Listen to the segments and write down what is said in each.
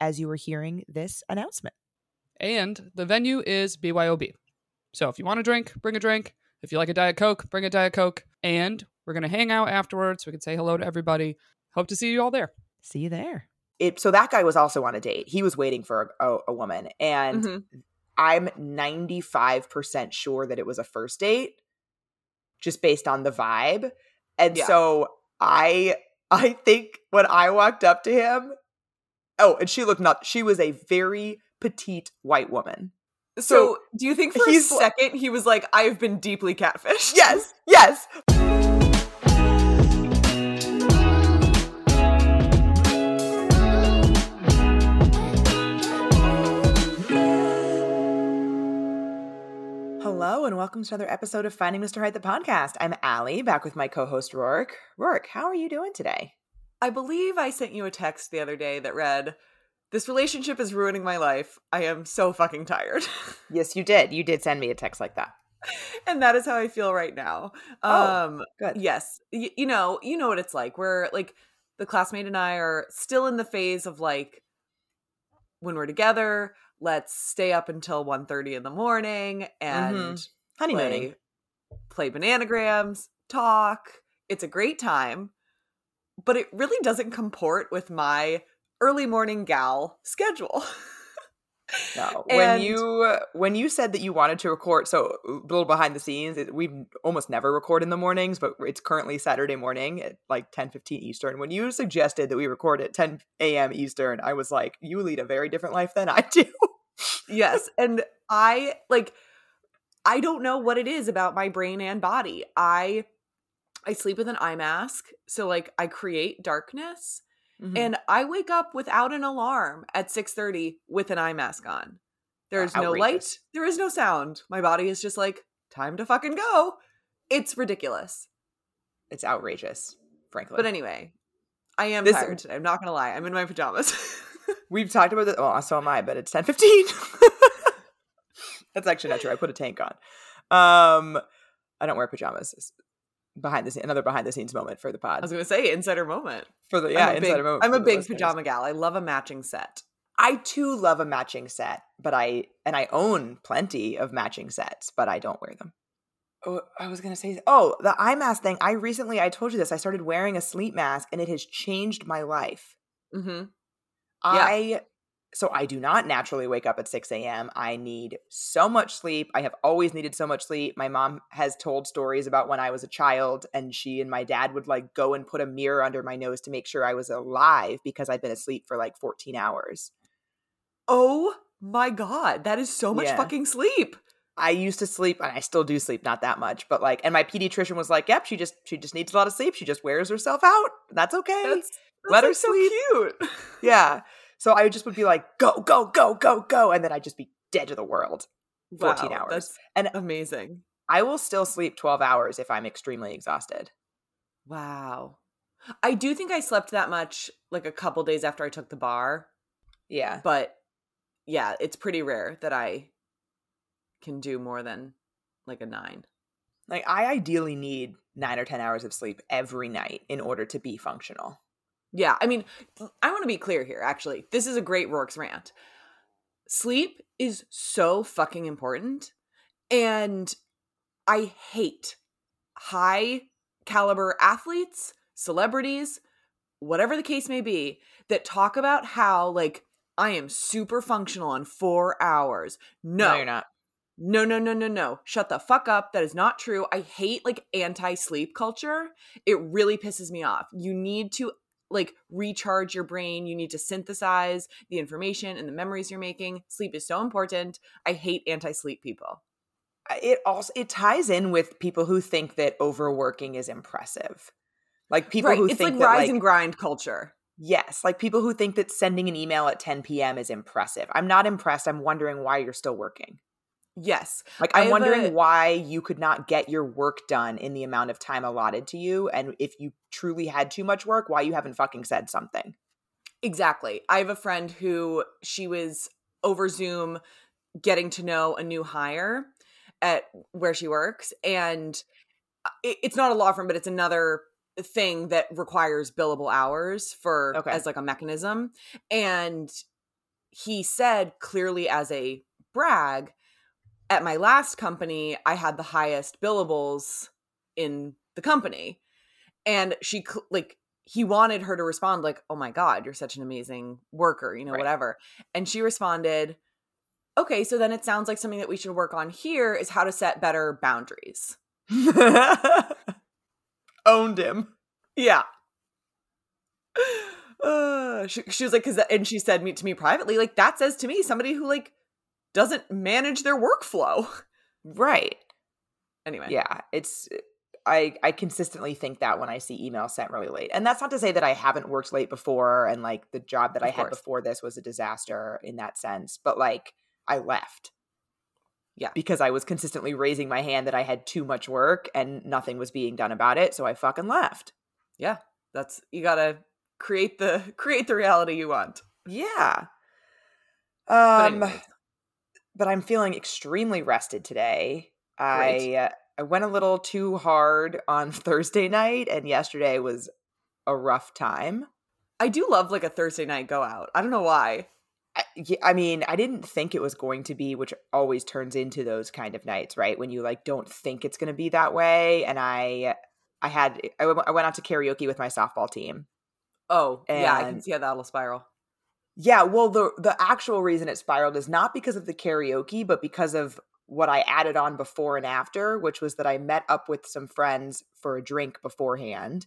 as you were hearing this announcement. And the venue is BYOB. So if you want a drink, bring a drink. If you like a Diet Coke, bring a Diet Coke. And we're going to hang out afterwards. We can say hello to everybody. Hope to see you all there. See you there. It, so that guy was also on a date. He was waiting for a, a, a woman. And Mhm. I'm 95% sure that it was a first date just based on the vibe. And Yeah. so I I think when I walked up to him, oh, and she looked not she was a very petite white woman. So, do you think for a second he was like, I've been deeply catfished? Yes, yes. Hello and welcome to another episode of Finding Mr. Height, the podcast. I'm Allie, back with my co-host Rourke. Rourke, how are you doing today? I believe I sent you a text the other day that read, This relationship is ruining my life. I am so fucking tired. Yes, you did. You did send me a text like that. and that is how I feel right now. Oh, um good. yes. Y- you know, you know what it's like. We're like the classmate and I are still in the phase of like when we're together, let's stay up until 1.30 in the morning and Mhm. Honeymooning. play, play bananagrams, talk. It's a great time, but it really doesn't comport with my early morning gal schedule. No, when And- you when you said that you wanted to record, so a little behind the scenes, we almost never record in the mornings, but it's currently Saturday morning at like ten fifteen Eastern. When you suggested that we record at ten a.m. Eastern, I was like, "You lead a very different life than I do." yes, and I like I don't know what it is about my brain and body. I I sleep with an eye mask, so like I create darkness Mm-hmm. and I wake up without an alarm at 6:30 with an eye mask on. There's no light, there is no sound. My body is just like time to fucking go. It's ridiculous. it's outrageous, frankly. But anyway, I am This- tired today. I'm not gonna lie. I'm in my pajamas. We've talked about this. Well, so am I, but it's ten fifteen. That's actually not true. I put a tank on. Um, I don't wear pajamas. Behind the scene, another behind the scenes moment for the pod. I was gonna say insider moment. for the yeah, insider big, moment I'm a big listeners. pajama gal. I love a matching set. I too love a matching set, but I and I own plenty of matching sets, but I don't wear them. Oh, I was gonna say, oh, the eye mask thing. I recently, I told you this. I started wearing a sleep mask, and it has changed my life. Mm-hmm. I so I do not naturally wake up at six a.m. I need so much sleep. I have always needed so much sleep. My mom has told stories about when I was a child, and she and my dad would like go and put a mirror under my nose to make sure I was alive because I'd been asleep for like fourteen hours. Oh my god, that is so much Yeah. fucking sleep. I used to sleep and I still do sleep not that much, but like and my pediatrician was like, "Yep, she just she just needs a lot of sleep. She just wears herself out. That's okay." That's, that's Let her like so sleep. cute. yeah. So I just would be like, "Go, go, go, go, go." And then I'd just be dead to the world. 14 Wow, hours. That's And amazing. I will still sleep 12 hours if I'm extremely exhausted. Wow. I do think I slept that much like a couple days after I took the bar, Yeah. but yeah, it's pretty rare that I can do more than like a 9. Like I ideally need 9 or 10 hours of sleep every night in order to be functional. Yeah, I mean, I want to be clear here actually. This is a great Rourke's rant. Sleep is so fucking important and I hate high caliber athletes, celebrities, whatever the case may be, that talk about how like I am super functional on 4 hours. No. no you're not. No, no, no, no, no. Shut the fuck up. That is not true. I hate like anti sleep culture. It really pisses me off. You need to like recharge your brain. You need to synthesize the information and the memories you're making. Sleep is so important. I hate anti sleep people. It also it ties in with people who think that overworking is impressive. Like people right. who it's think like that rise like and grind culture. Yes, like people who think that sending an email at 10 p.m. is impressive. I'm not impressed. I'm wondering why you're still working. Yes. Like I'm wondering a- why you could not get your work done in the amount of time allotted to you and if you truly had too much work, why you haven't fucking said something. Exactly. I have a friend who she was over Zoom getting to know a new hire at where she works and uh, it, it's not a law firm but it's another thing that requires billable hours for Okay. as like a mechanism and he said clearly as a brag at my last company I had the highest billables in the company and she like he wanted her to respond like oh my god you're such an amazing worker you know Right. whatever and she responded okay so then it sounds like something that we should work on here is how to set better boundaries Owned him. yeah uh, she, she was like because and she said me to me privately like that says to me somebody who like doesn't manage their workflow Right. anyway Yeah, it's I I consistently think that when I see emails sent really late. And that's not to say that I haven't worked late before and like the job that I Of had before this was a disaster in that sense, but like I left. Yeah. Because I was consistently raising my hand that I had too much work and nothing was being done about it, so I fucking left. yeah that's you gotta create the create the reality you want Yeah. Um. But I'm feeling extremely rested today. I uh, I went a little too hard on Thursday night, and yesterday was a rough time. I do love like a Thursday night go out. I don't know why. I, yeah, I mean, I didn't think it was going to be, which always turns into those kind of nights, right? When you like don't think it's going to be that way. And I, I had I w- I went out to karaoke with my softball team. Oh, yeah, I can see how that'll spiral. Yeah, well, the the actual reason it spiraled is not because of the karaoke, but because of what I added on before and after, which was that I met up with some friends for a drink beforehand,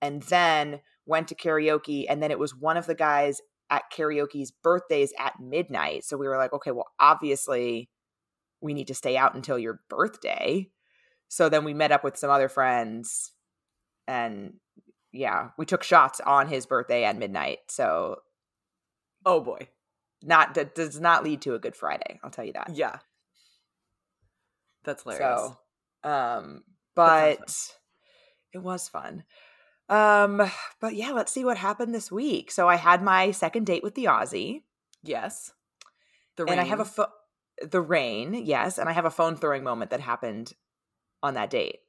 and then went to karaoke, and then it was one of the guys at karaoke's birthdays at midnight. So we were like, okay, well, obviously we need to stay out until your birthday. So then we met up with some other friends, and yeah, we took shots on his birthday at midnight. So Oh boy. not that does not lead to a good Friday. I'll tell you that. Yeah. That's hilarious. So, um, but it was fun. Um, but yeah, let's see what happened this week. So I had my second date with the Aussie, yes. The and I have a rain. pho- the rain, yes, and I have a phone throwing moment that happened on that date.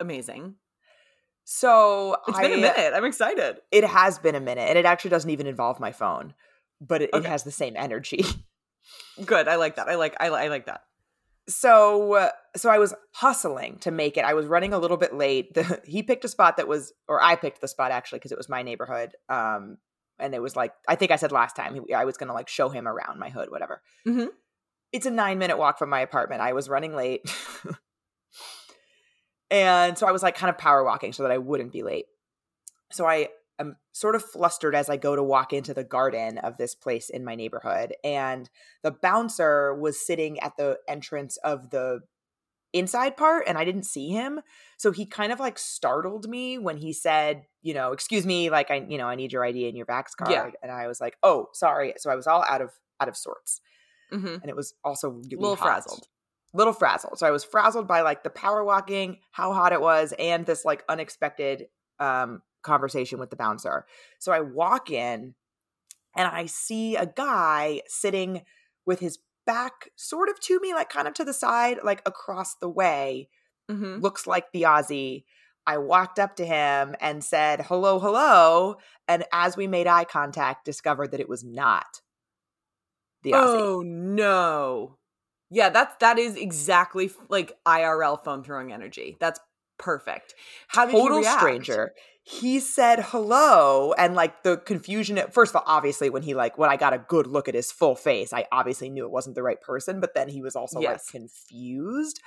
amazing. So It's I, been a minute. I'm excited. It has been a minute, and it actually doesn't even involve my phone, but it, it has the same energy. Good. I like that. I like I, I like that. so uh, so I was hustling to make it. I was running a little bit late. The, he picked a spot that was, or I picked the spot actually because it was my neighborhood. Um, and it was like I think I said last time I was gonna like show him around my hood, whatever. Mhm. It's a nine minute walk from my apartment. I was running late, and so I was like kind of power walking so that I wouldn't be late. So I am sort of flustered as I go to walk into the garden of this place in my neighborhood, and the bouncer was sitting at the entrance of the inside part and I didn't see him. So he kind of like startled me when he said, you know, excuse me, like I, you know, I need your ID and your Vax card. Yeah. And I was like, oh, sorry. So I was all out of out of sorts. hmm And it was also really little hot. frazzled. Little frazzled. So I was frazzled by like the power walking, how hot it was, and this like unexpected um conversation with the bouncer. So I walk in and I see a guy sitting with his back sort of to me, like kind of to the side, like across the way, hmm looks like the Aussie. I walked up to him and said, hello, hello. And as we made eye contact, discovered that it was not the Aussie. Oh no. Yeah, that's that is exactly like IRL phone throwing energy. That's perfect. How did he Total stranger. He said hello, and like the confusion. At, first of all, obviously, when he like when I got a good look at his full face, I obviously knew it wasn't the right person. But then he was also Yes. like confused,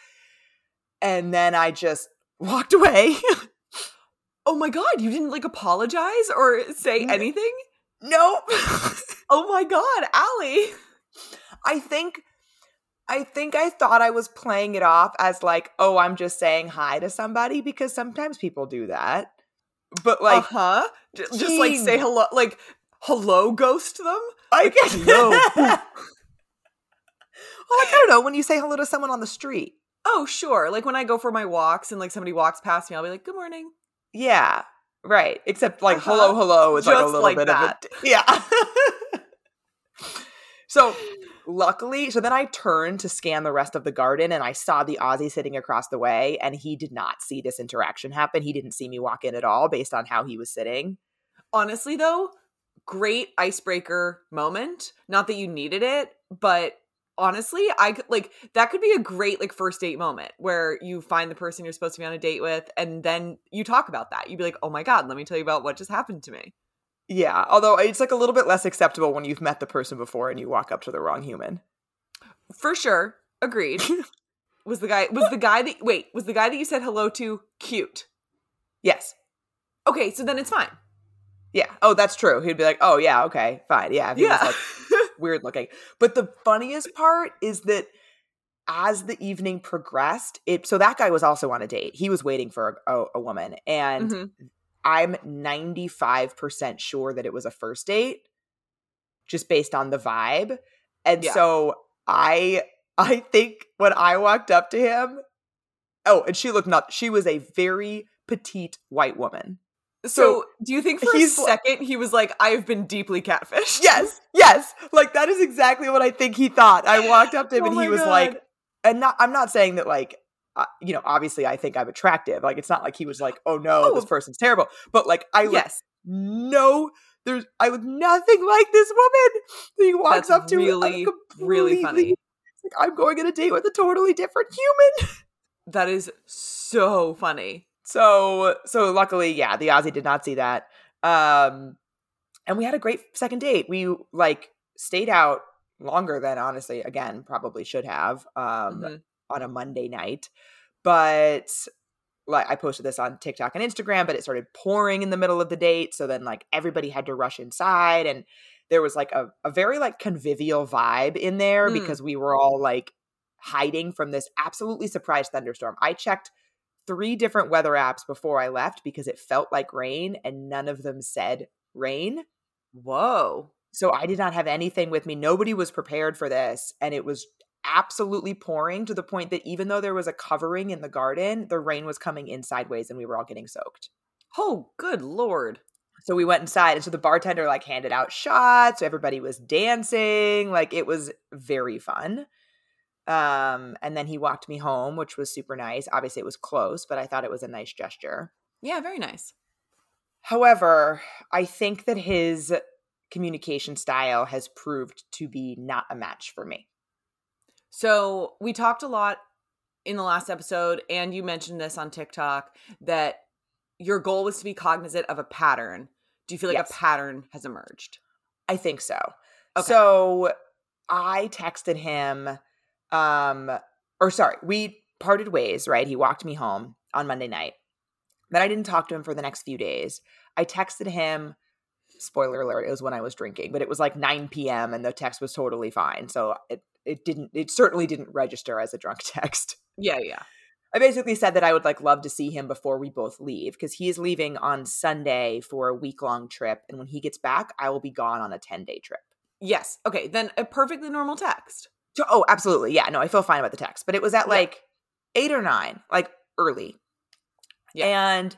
and then I just walked away. Oh my god, you didn't like apologize or say anything? nope. Oh my god, Allie. I think I think I thought I was playing it off as like, oh, I'm just saying hi to somebody because sometimes people do that. but like uh-huh. J- just like say hello like hello ghost them? I guess No. well, like I don't know when you say hello to someone on the street. Oh, sure. Like when I go for my walks and like somebody walks past me, I'll be like, "Good morning." Yeah, right. Except like Uh-huh. hello, hello is like a little like bit that. of a yeah. so luckily, so then I turned to scan the rest of the garden, and I saw the Aussie sitting across the way, and he did not see this interaction happen. He didn't see me walk in at all, based on how he was sitting. Honestly, though, great icebreaker moment. Not that you needed it, but honestly, I like that could be a great like first date moment where you find the person you're supposed to be on a date with, and then you talk about that. You'd be like, "Oh my god, let me tell you about what just happened to me." Yeah, although it's like a little bit less acceptable when you've met the person before and you walk up to the wrong human. For sure, agreed. was the guy was the guy that wait was the guy that you said hello to cute? Yes. Okay, so then it's fine. Yeah. Oh, that's true. He'd be like, "Oh, yeah, okay, fine, yeah." If he was, Yeah. like, weird looking. But the funniest part is that as the evening progressed, it so that guy was also on a date. He was waiting for a, a, a woman, and Mhm. I'm 95% sure that it was a first date, just based on the vibe. And Yeah. so I I think when I walked up to him, oh, and she looked not she was a very petite white woman. So, do you think for a second he was like, "I've been deeply catfished"? Yes, yes. Like that is exactly what I think he thought. I walked up to him Oh and he was God. like, and not, I'm not saying that like, uh, you know, obviously I think I'm attractive. Like it's not like he was like, oh no, Oh. this person's terrible. But like I look yes, no, there's I look nothing like this woman. He walks That's up to really, really funny. like I'm going on a date with a totally different human. that is so funny. So so luckily, yeah, the Aussie did not see that. Um and we had a great second date. We like stayed out longer than honestly, again, probably should have um Mhm. On a Monday night. But like I posted this on TikTok and Instagram, but it started pouring in the middle of the date. So then like everybody had to rush inside and there was like a, a very like convivial vibe in there Mm. because we were all like hiding from this absolutely surprise thunderstorm. I checked three different weather apps before I left because it felt like rain and none of them said rain. Whoa. So I did not have anything with me. Nobody was prepared for this. And it was absolutely pouring to the point that even though there was a covering in the garden, the rain was coming in sideways and we were all getting soaked. Oh, good lord. So we went inside and so the bartender like handed out shots, so everybody was dancing, like it was very fun. Um and then he walked me home, which was super nice. Obviously it was close, but I thought it was a nice gesture. Yeah, very nice. However, I think that his communication style has proved to be not a match for me. So we talked a lot in the last episode, and you mentioned this on TikTok that your goal was to be cognizant of a pattern. Do you feel like Yes. a pattern has emerged? I think so. Okay. So I texted him um or sorry, we parted ways, right? He walked me home on Monday night. Then I didn't talk to him for the next few days. I texted him spoiler alert, it was when I was drinking, but it was like 9 p.m. and the text was totally fine. So it it didn't it certainly didn't register as a drunk text. Yeah, yeah. I basically said that I would like love to see him before we both leave because he is leaving on Sunday for a week long trip. And when he gets back, I will be gone on a 10 day trip. Yes. Okay, then a perfectly normal text. So, oh, absolutely. Yeah, no, I feel fine about the text, but it was at Yeah. like eight or nine, like early. Yeah. And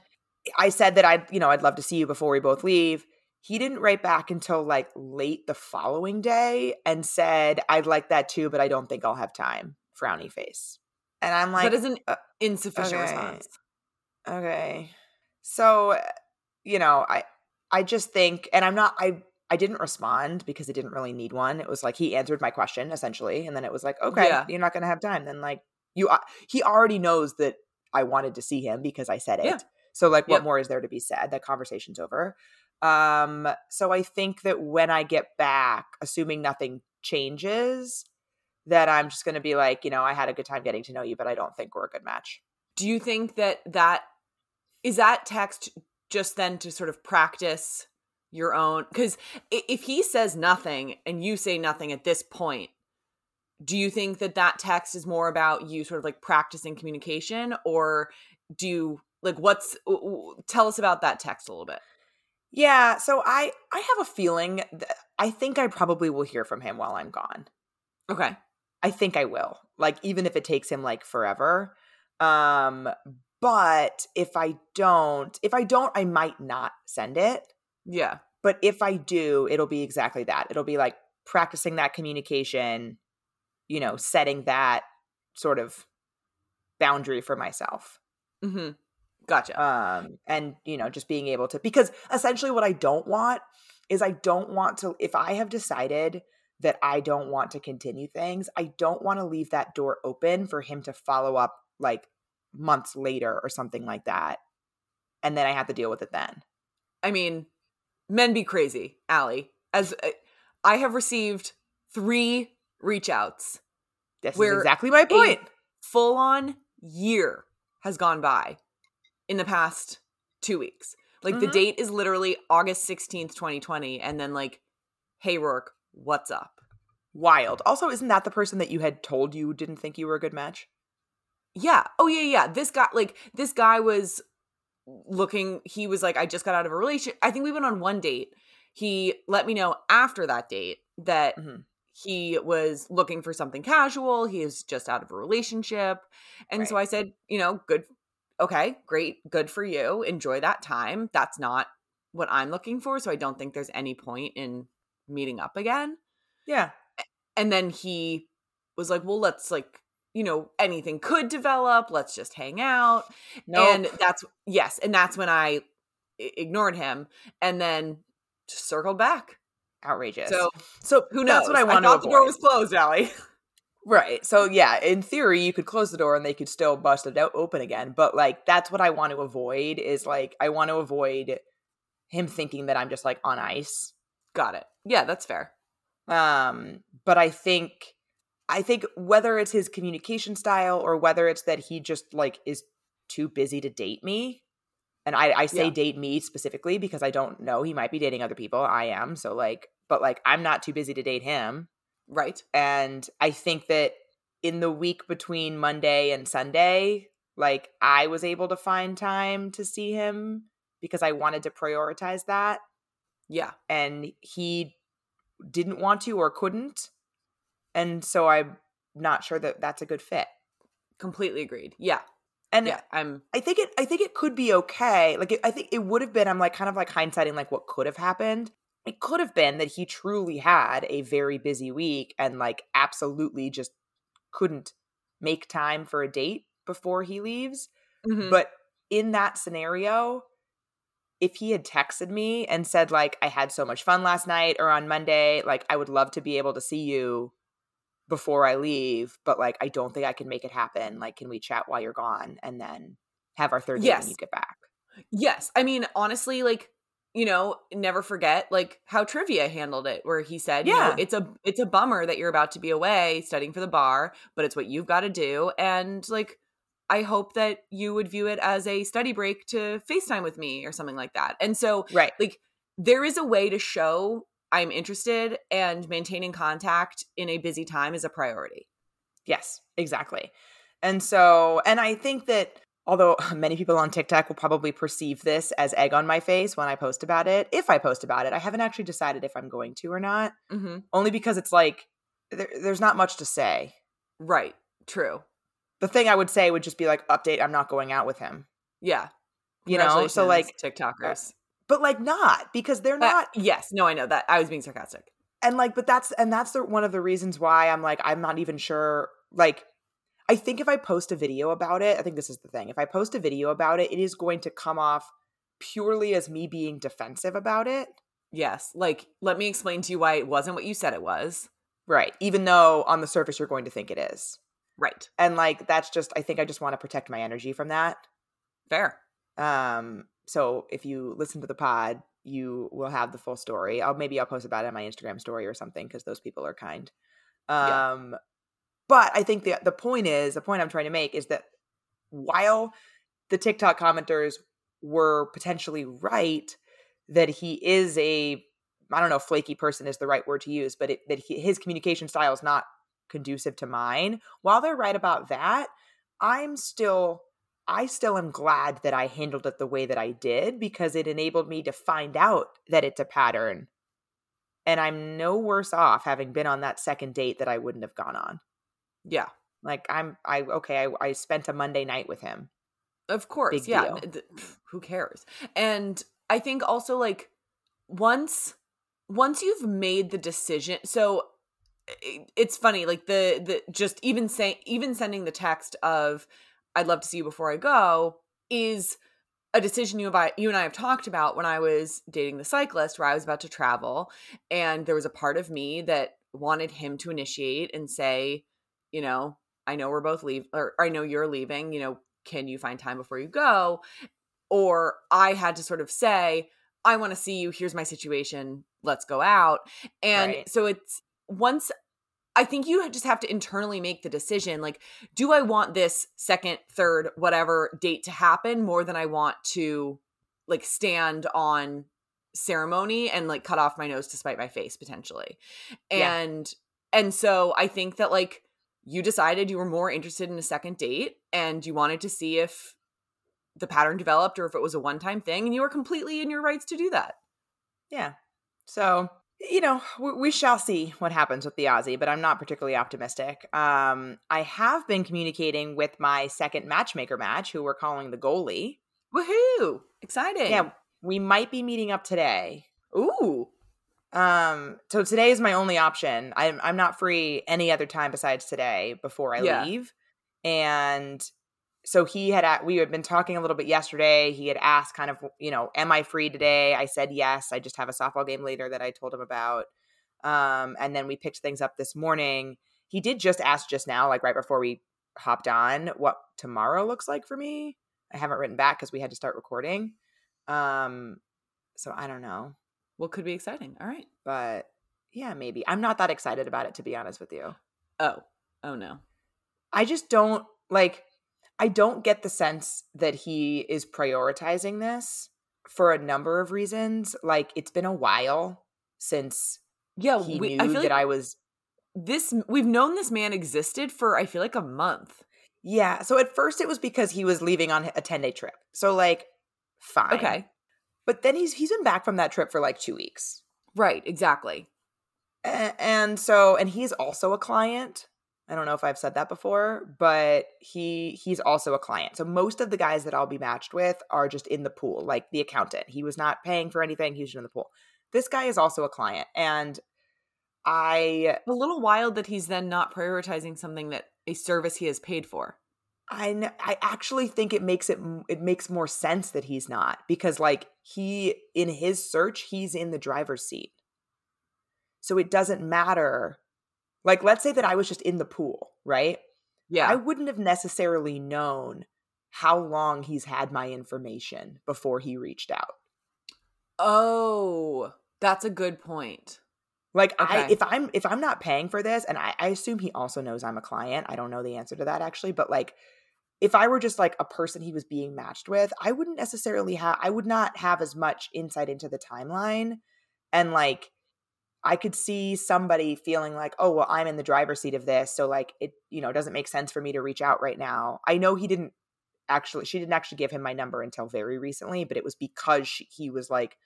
I said that I'd, you know, I'd love to see you before we both leave. He didn't write back until like late the following day and said, I'd like that too, but I don't think I'll have time. Frowny face. And I'm like, that is an uh, insufficient okay. response. okay so uh, you know i i just think and i'm not i i didn't respond because it didn't really need one it was like he answered my question essentially and then it was like okay Yeah. you're not gonna have time then like you uh, he already knows that i wanted to see him because i said it Yeah. so like what Yep. more is there to be said that conversation's over um so i think that when i get back assuming nothing changes that i'm just gonna be like you know i had a good time getting to know you but i don't think we're a good match Do you think that that is that text just then to sort of practice your own because if he says nothing and you say nothing at this point do you think that that text is more about you sort of like practicing communication or do you Like, what's tell us about that text a little bit. Yeah, so I I have a feeling that I think I probably will hear from him while I'm gone. Okay. I think I will. Like even if it takes him like forever. Um but if I don't, if I don't I might not send it. Yeah. But if I do, it'll be exactly that. It'll be like practicing that communication, you know, setting that sort of boundary for myself. Mm-hmm. Gotcha. um and you know just being able to because essentially what i don't want is i don't want to if i have decided that i don't want to continue things i don't want to leave that door open for him to follow up like months later or something like that and then i have to deal with it then I mean, men be crazy, Allie. As uh, I have received three reach outs, this is exactly my point full on year has gone by in the past two weeks. Like the Mhm. date is literally August 16th, 2020. And then, like, hey, Rourke, what's up? wild also isn't that the person that you had told you didn't think you were a good match Yeah. Oh, yeah, yeah. This guy, like, this guy was looking, he was like, I just got out of a relationship. I think we went on one date. He let me know after that date that Mhm. he was looking for something casual. He is just out of a relationship. And so I said, you know, good. Okay, great. Good for you. Enjoy that time. That's not what I'm looking for. So I don't think there's any point in meeting up again. yeah And then he was like, well, let's like, you know, anything could develop. Let's just hang out. no And that's, yes. And that's when I i- ignored him and then just circled back. outrageous So so who knows? that's what i want thought to the door was closed, Allie. Right. So yeah, in theory, you could close the door and they could still bust it out open again. But like that's what I want to avoid is like I want to avoid him thinking that I'm just like on ice. Got it. Yeah, that's fair. Um, but I think I think whether it's his communication style or whether it's that he just like is too busy to date me. And I, I say Yeah. date me specifically because I don't know. He might be dating other people. I am. So like, but like I'm not too busy to date him. Right. And I think that in the week between Monday and Sunday, like I was able to find time to see him because I wanted to prioritize that. Yeah. And he didn't want to or couldn't. And so I'm not sure that that's a good fit. Completely agreed. Yeah. And yeah. I'm I think it I think it could be okay. Like it, I think it would have been I'm like kind of like hindsighting like what could have happened. It could have been that he truly had a very busy week and like absolutely just couldn't make time for a date before he leaves. mhm. But in that scenario, if he had texted me and said like I had so much fun last night or on Monday, like I would love to be able to see you before I leave, but like I don't think I can make it happen. Like can we chat while you're gone and then have our third date Yes. when you get back? Yes. I mean, honestly, like, you know, never forget like how trivia handled it, where he said, you know, Yeah. it's a it's a bummer that you're about to be away studying for the bar, but it's what you've got to do. And like I hope that you would view it as a study break to FaceTime with me or something like that. And so Right. like there is a way to show I'm interested and maintaining contact in a busy time is a priority. Yes, exactly. And so, and I think that although many people on TikTok will probably perceive this as egg on my face when I post about it, if I post about it, I haven't actually decided if I'm going to or not, Mm-hmm. only because it's like there, there's not much to say. Right. True. The thing I would say would just be like, update, I'm not going out with him. Yeah. You know, so like, TikTokers. but like not because they're Uh, not yes. No, I know that. I was being sarcastic. and like but that's and that's the, one of the reasons why i'm like i'm not even sure like i think if i post a video about it i think this is the thing if i post a video about it it is going to come off purely as me being defensive about it Yes. Like, let me explain to you why it wasn't what you said it was. right even though on the surface you're going to think it is Right. and like that's just i think i just want to protect my energy from that Fair. um so if you listen to the pod you will have the full story i'll maybe i'll post about it on my instagram story or something because those people are kind Yeah. But i think the the point is the point i'm trying to make is that while the tiktok commenters were potentially right that he is a i don't know flaky person is the right word to use but it, that he, his communication style is not conducive to mine while they're right about that i'm still I still am glad that I handled it the way that I did because it enabled me to find out that it's a pattern. And I'm no worse off having been on that second date that I wouldn't have gone on. Yeah. Like I'm I okay, I, I spent a Monday night with him. Of course. Big yeah. th- Who cares? And I think also like once once you've made the decision so it's funny like the the just even saying even sending the text of I'd love to see you before I go is a decision you about you and I have talked about when I was dating the cyclist where I was about to travel and there was a part of me that wanted him to initiate and say, you know, I know we're both leave or I know you're leaving, you know, can you find time before you go? Or I had to sort of say, I want to see you, here's my situation, let's go out. And Right. so it's once I think you just have to internally make the decision like, do I want this second, third, whatever date to happen more than I want to like stand on ceremony and like cut off my nose to spite my face potentially. Yeah. And and so I think that like you decided you were more interested in a second date and you wanted to see if the pattern developed or if it was a one-time thing and you were completely in your rights to do that. Yeah. So, you know, we, we shall see what happens with the Aussie, but I'm not particularly optimistic. Um, I have been communicating with my second matchmaker match, who we're calling the goalie. Woohoo! Exciting. Yeah, we might be meeting up today. Ooh. Um, so today is my only option. I'm I'm not free any other time besides today before I Yeah. leave. And so he had we had been talking a little bit yesterday. He had asked kind of, you know, am I free today? I said yes. I just have a softball game later that I told him about. Um, and then we picked things up this morning. He did just ask just now, like right before we hopped on, what tomorrow looks like for me. I haven't written back because we had to start recording. Um, so I don't know What could be exciting? All right. but yeah, maybe. I'm not that excited about it to be honest with you. Oh. Oh no. I just don't like I don't get the sense that he is prioritizing this for a number of reasons. Like it's been a while since Yeah, he we, knew I feel that like I was this we've known this man existed for I feel like a month. Yeah, so at first it was because he was leaving on a 10-day trip. So like fine. Okay. But then he's he's been back from that trip for like 2 weeks. Right, exactly. A- and so and he's also a client i don't know if i've said that before but he he's also a client so most of the guys that i'll be matched with are just in the pool like the accountant he was not paying for anything he was just in the pool this guy is also a client and i A little wild that he's then not prioritizing something that a service he has paid for. I I actually think it makes it it makes more sense that he's not because like he in his search he's in the driver's seat. So it doesn't matter. Like let's say that I was just in the pool, right? Yeah. I wouldn't have necessarily known how long he's had my information before he reached out. oh, that's a good point. Like I if I'm if I'm not paying for this and I, I assume he also knows I'm a client. I don't know the answer to that actually, but like if I were just like a person he was being matched with, I wouldn't necessarily have I would not have as much insight into the timeline and like I could see somebody feeling like, "Oh, well, I'm in the driver's seat of this, so like it, you know, doesn't make sense for me to reach out right now." I know he didn't actually she didn't actually give him my number until very recently, but it was because she, he was like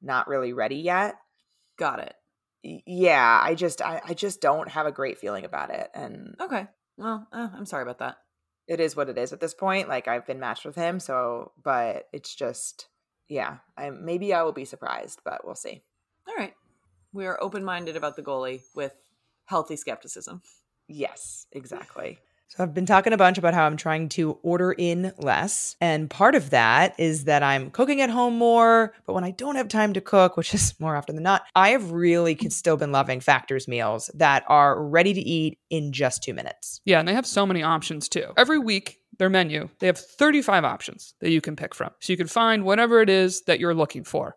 not really ready yet Got it. Yeah i just I, I just don't have a great feeling about it and Okay. Well, uh, I'm sorry about that. it is what it is at this point like i've been matched with him so but it's just yeah i maybe i will be surprised but we'll see All right. We are open minded about the goalie with healthy skepticism. yes exactly So I've been talking a bunch about how I'm trying to order in less. And part of that is that I'm cooking at home more. But when I don't have time to cook, which is more often than not, I have really still been loving Factor's meals that are ready to eat in just two minutes. Yeah, and they have so many options too. Every week, their menu, they have 35 options that you can pick from. So you can find whatever it is that you're looking for.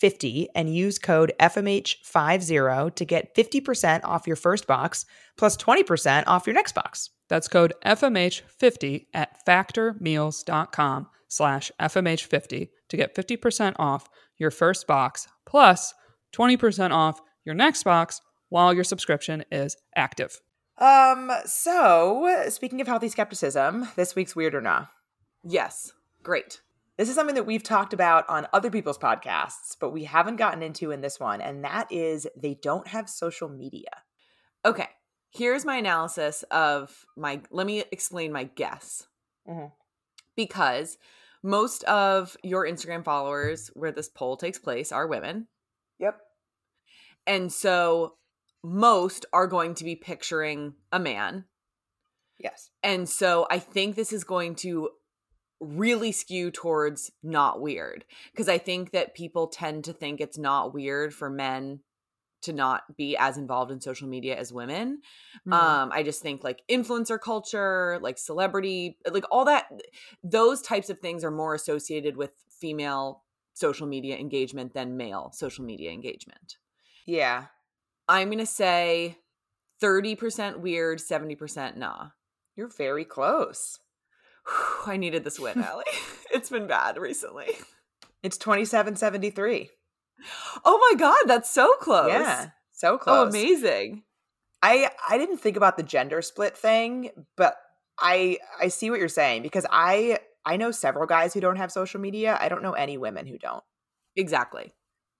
FMH50 and use code FMH50 to get 50% off your first box plus 20% off your next box. That's code FMH50 at factormeals.com slash FMH50 to get 50% off your first box plus 20% off your next box while your subscription is active. Um, so speaking of healthy skepticism, this week's weird or not. Yes. Great. This is something that we've talked about on other people's podcasts, but we haven't gotten into in this one, and that is they don't have social media. Okay. Here's my analysis of my. Let me explain my guess. Mhm. Because most of your Instagram followers, where this poll takes place, are women. Yep. And so most are going to be picturing a man. Yes. And so I think this is going to really skew towards not weird because I think that people tend to think it's not weird for men to not be as involved in social media as women. Hmm. Um I just think like influencer culture, like celebrity, like all that those types of things are more associated with female social media engagement than male social media engagement. yeah. I'm going to say 30% weird, 70% nah. You're very close. I needed this win, Allie. it's been bad recently. It's 2773. Oh my god, that's so close. Yeah. So oh, close. Oh, amazing. I I didn't think about the gender split thing, but I I see what you're saying because I I know several guys who don't have social media. I don't know any women who don't. Exactly.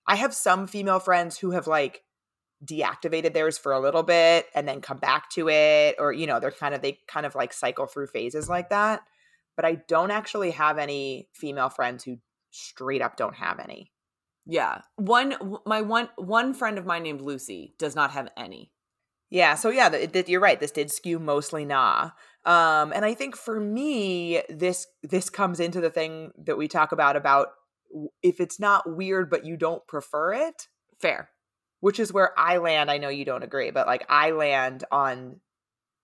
I have some female friends who have like deactivated theirs for a little bit and then come back to it or you know, they're kind of they kind of like cycle through phases like that. But I don't actually have any female friends who straight up don't have any. Yeah. One my one one friend of mine named Lucy does not have any. Yeah, so yeah, th- th- you're right. This did skew mostly nah. Um, and I think for me, this this comes into the thing that we talk about about if it's not weird, but you don't prefer it, Fair. which is where I land. I know you don't agree, but like I land on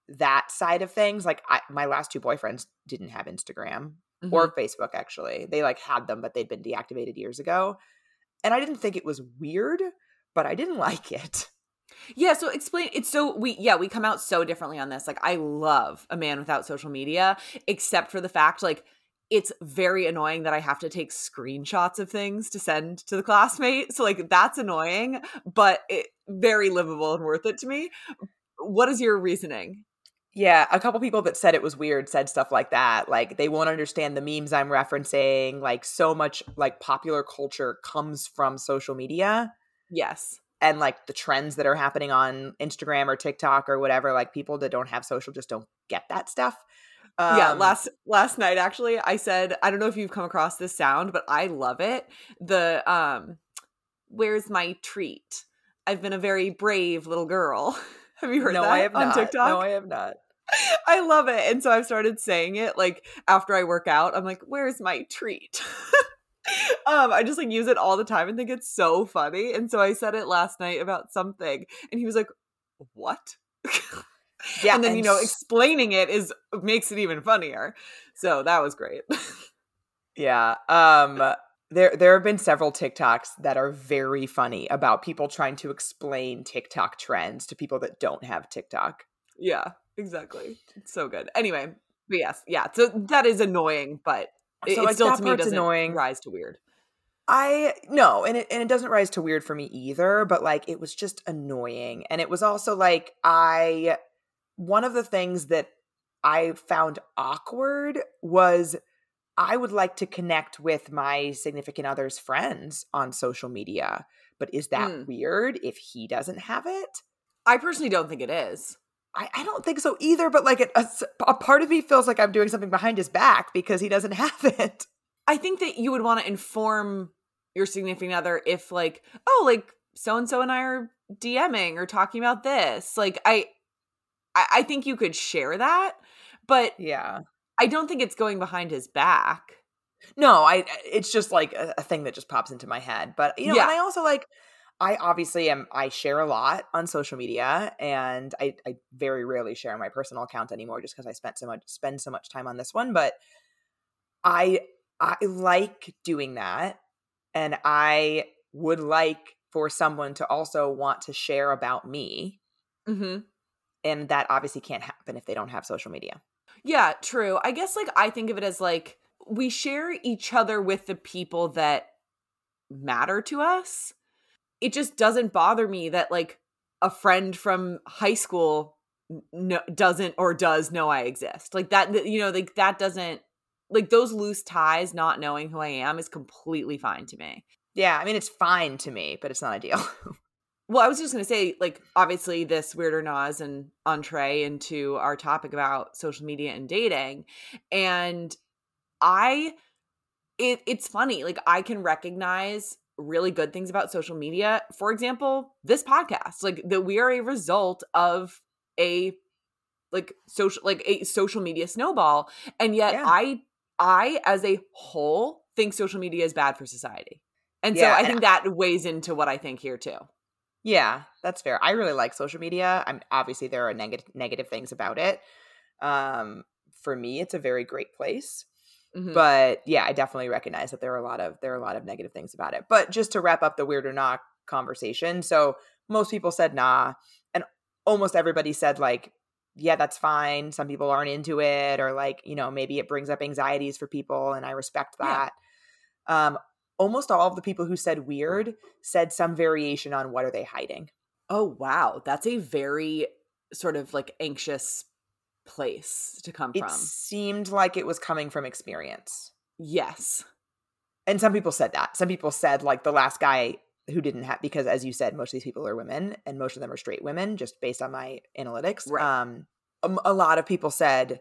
that side of things. Like I, my last two boyfriends didn't have Instagram Mhm. or Facebook. Actually, they like had them, but they'd been deactivated years ago. And I didn't think it was weird, but I didn't like it. Yeah, so explain it's so we yeah, we come out so differently on this. Like I love a man without social media except for the fact like it's very annoying that I have to take screenshots of things to send to the classmate. So like that's annoying, but it very livable and worth it to me. What is your reasoning? Yeah, a couple people that said it was weird said stuff like that. Like they won't understand the memes I'm referencing. Like so much like popular culture comes from social media Yes. and like the trends that are happening on Instagram or TikTok or whatever. Like people that don't have social just don't get that stuff. yeah, Um, last last night actually I said I don't know if you've come across this sound, but I love it. The um where's my treat? I've been a very brave little girl. Have you heard no, that I have on not. TikTok? No, I have not. I love it. And so I've started saying it like after I work out. I'm like, where's my treat? um, I just like use it all the time and think it's so funny. And so I said it last night about something, and he was like, What? Yeah, and then you know, explaining it is makes it even funnier. So that was great. Yeah. Um there there have been several TikToks that are very funny about people trying to explain TikTok trends to people that don't have TikTok. yeah, exactly. It's so good. Anyway, but yes, yeah. So that is annoying, but it, So, it like, still to me doesn't annoying. rise to weird. I no, and it and it doesn't rise to weird for me either, but like it was just annoying. And it was also like I one of the things that I found awkward was I would like to connect with my significant other's friends on social media. But is that Mm. weird if he doesn't have it? I personally don't think it is. I, I don't think so either, but like a part of me feels like I'm doing something behind his back because he doesn't have it. I think that you would want to inform your significant other if like, oh, like so and so and I are DMing or talking about this. Like I, I, I think you could share that, but Yeah. I don't think it's going behind his back. No, I uh, it's just like a, a thing that just pops into my head. But you know, Yeah. and I also like I obviously am I share a lot on social media and I, I very rarely share my personal account anymore just because I spent so much spend so much time on this one. But I I like doing that and I would like for someone to also want to share about me. Mm-hmm. And that obviously can't happen if they don't have social media. Yeah, true. I guess like I think of it as like we share each other with the people that matter to us. It just doesn't bother me that like a friend from high school no, doesn't or does know I exist. Like that you know like that doesn't like those loose ties not knowing who I am is completely fine to me. Yeah, I mean it's fine to me, but it's not ideal. Well, I was just gonna say, like, obviously, this weirder or not is an entree into our topic about social media and dating, and I, it it's funny, like, I can recognize really good things about social media. For example, this podcast, like, that we are a result of a like social like a social media snowball, and yet Yeah. I I as a whole think social media is bad for society. And so I and think that weighs into what I think here too. Yeah, that's fair. I really like social media. I'm obviously there are negative negative things about it. Um, for me, it's a very great place. Mhm. But yeah, I definitely recognize that there are a lot of there are a lot of negative things about it. But just to wrap up the weird or not conversation, so most people said nah, and almost everybody said like, yeah, that's fine. Some people aren't into it, or like you know maybe it brings up anxieties for people, and I respect Yeah. that. Um, almost all of the people who said weird said some variation on what are they hiding. Oh wow, that's a very sort of like anxious place to come It from. It seemed like it was coming from experience. Yes. and some people said that some people said like the last guy who didn't have because as you said most of these people are women and most of them are straight women just based on my analytics Right. um a, a lot of people said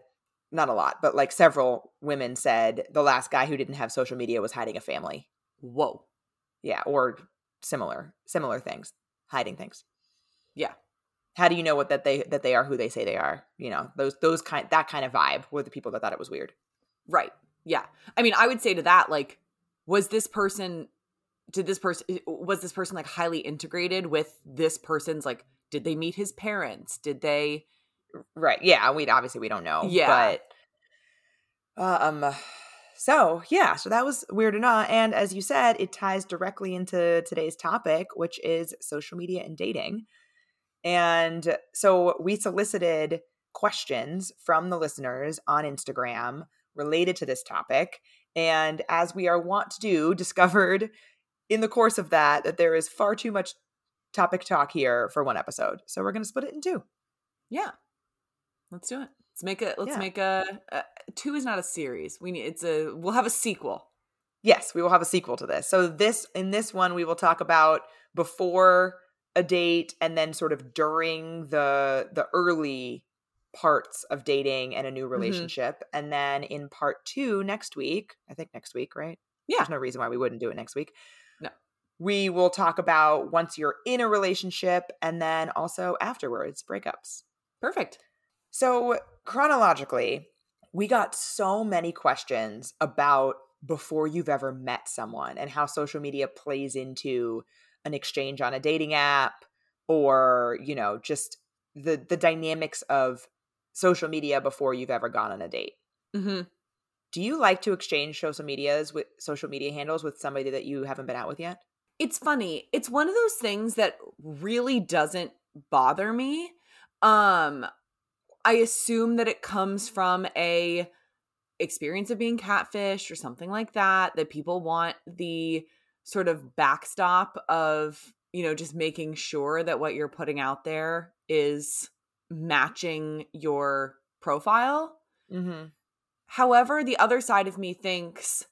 not a lot but like several women said the last guy who didn't have social media was hiding a family Whoa. yeah or similar similar things hiding things Yeah. How do you know what that they that they are who they say they are you know those those kind that kind of vibe were the people that thought it was weird Right. Yeah. I mean, I would say to that like was this person did this person was this person like highly integrated with this person's like did they meet his parents? Did they Right. Yeah. We obviously we don't know. Yeah. But um. So yeah. So that was weird enough, and as you said, it ties directly into today's topic, which is social media and dating. And so we solicited questions from the listeners on Instagram related to this topic. And as we are wont to do, discovered in the course of that that there is far too much topic talk here for one episode. So we're going to split it in two. Yeah. Let's do it. Let's make a let's Yeah. make a, a two is not a series. We need it's a we'll have a sequel. Yes, we will have a sequel to this. So this in this one we will talk about before a date and then sort of during the the early parts of dating and a new mm-hmm. relationship. And then in part 2 next week, I think next week, right? Yeah. There's no reason why we wouldn't do it next week. No. We will talk about once you're in a relationship and then also afterwards, breakups. Perfect. So, chronologically, we got so many questions about before you've ever met someone and how social media plays into an exchange on a dating app or, you know, just the the dynamics of social media before you've ever gone on a date. Mhm. Do you like to exchange social medias with social media handles with somebody that you haven't been out with yet? it's funny it's one of those things that really doesn't bother me um i assume that it comes from a experience of being catfished or something like that that people want the sort of backstop of you know just making sure that what you're putting out there is matching your profile Mm-hmm. However, the other side of me thinks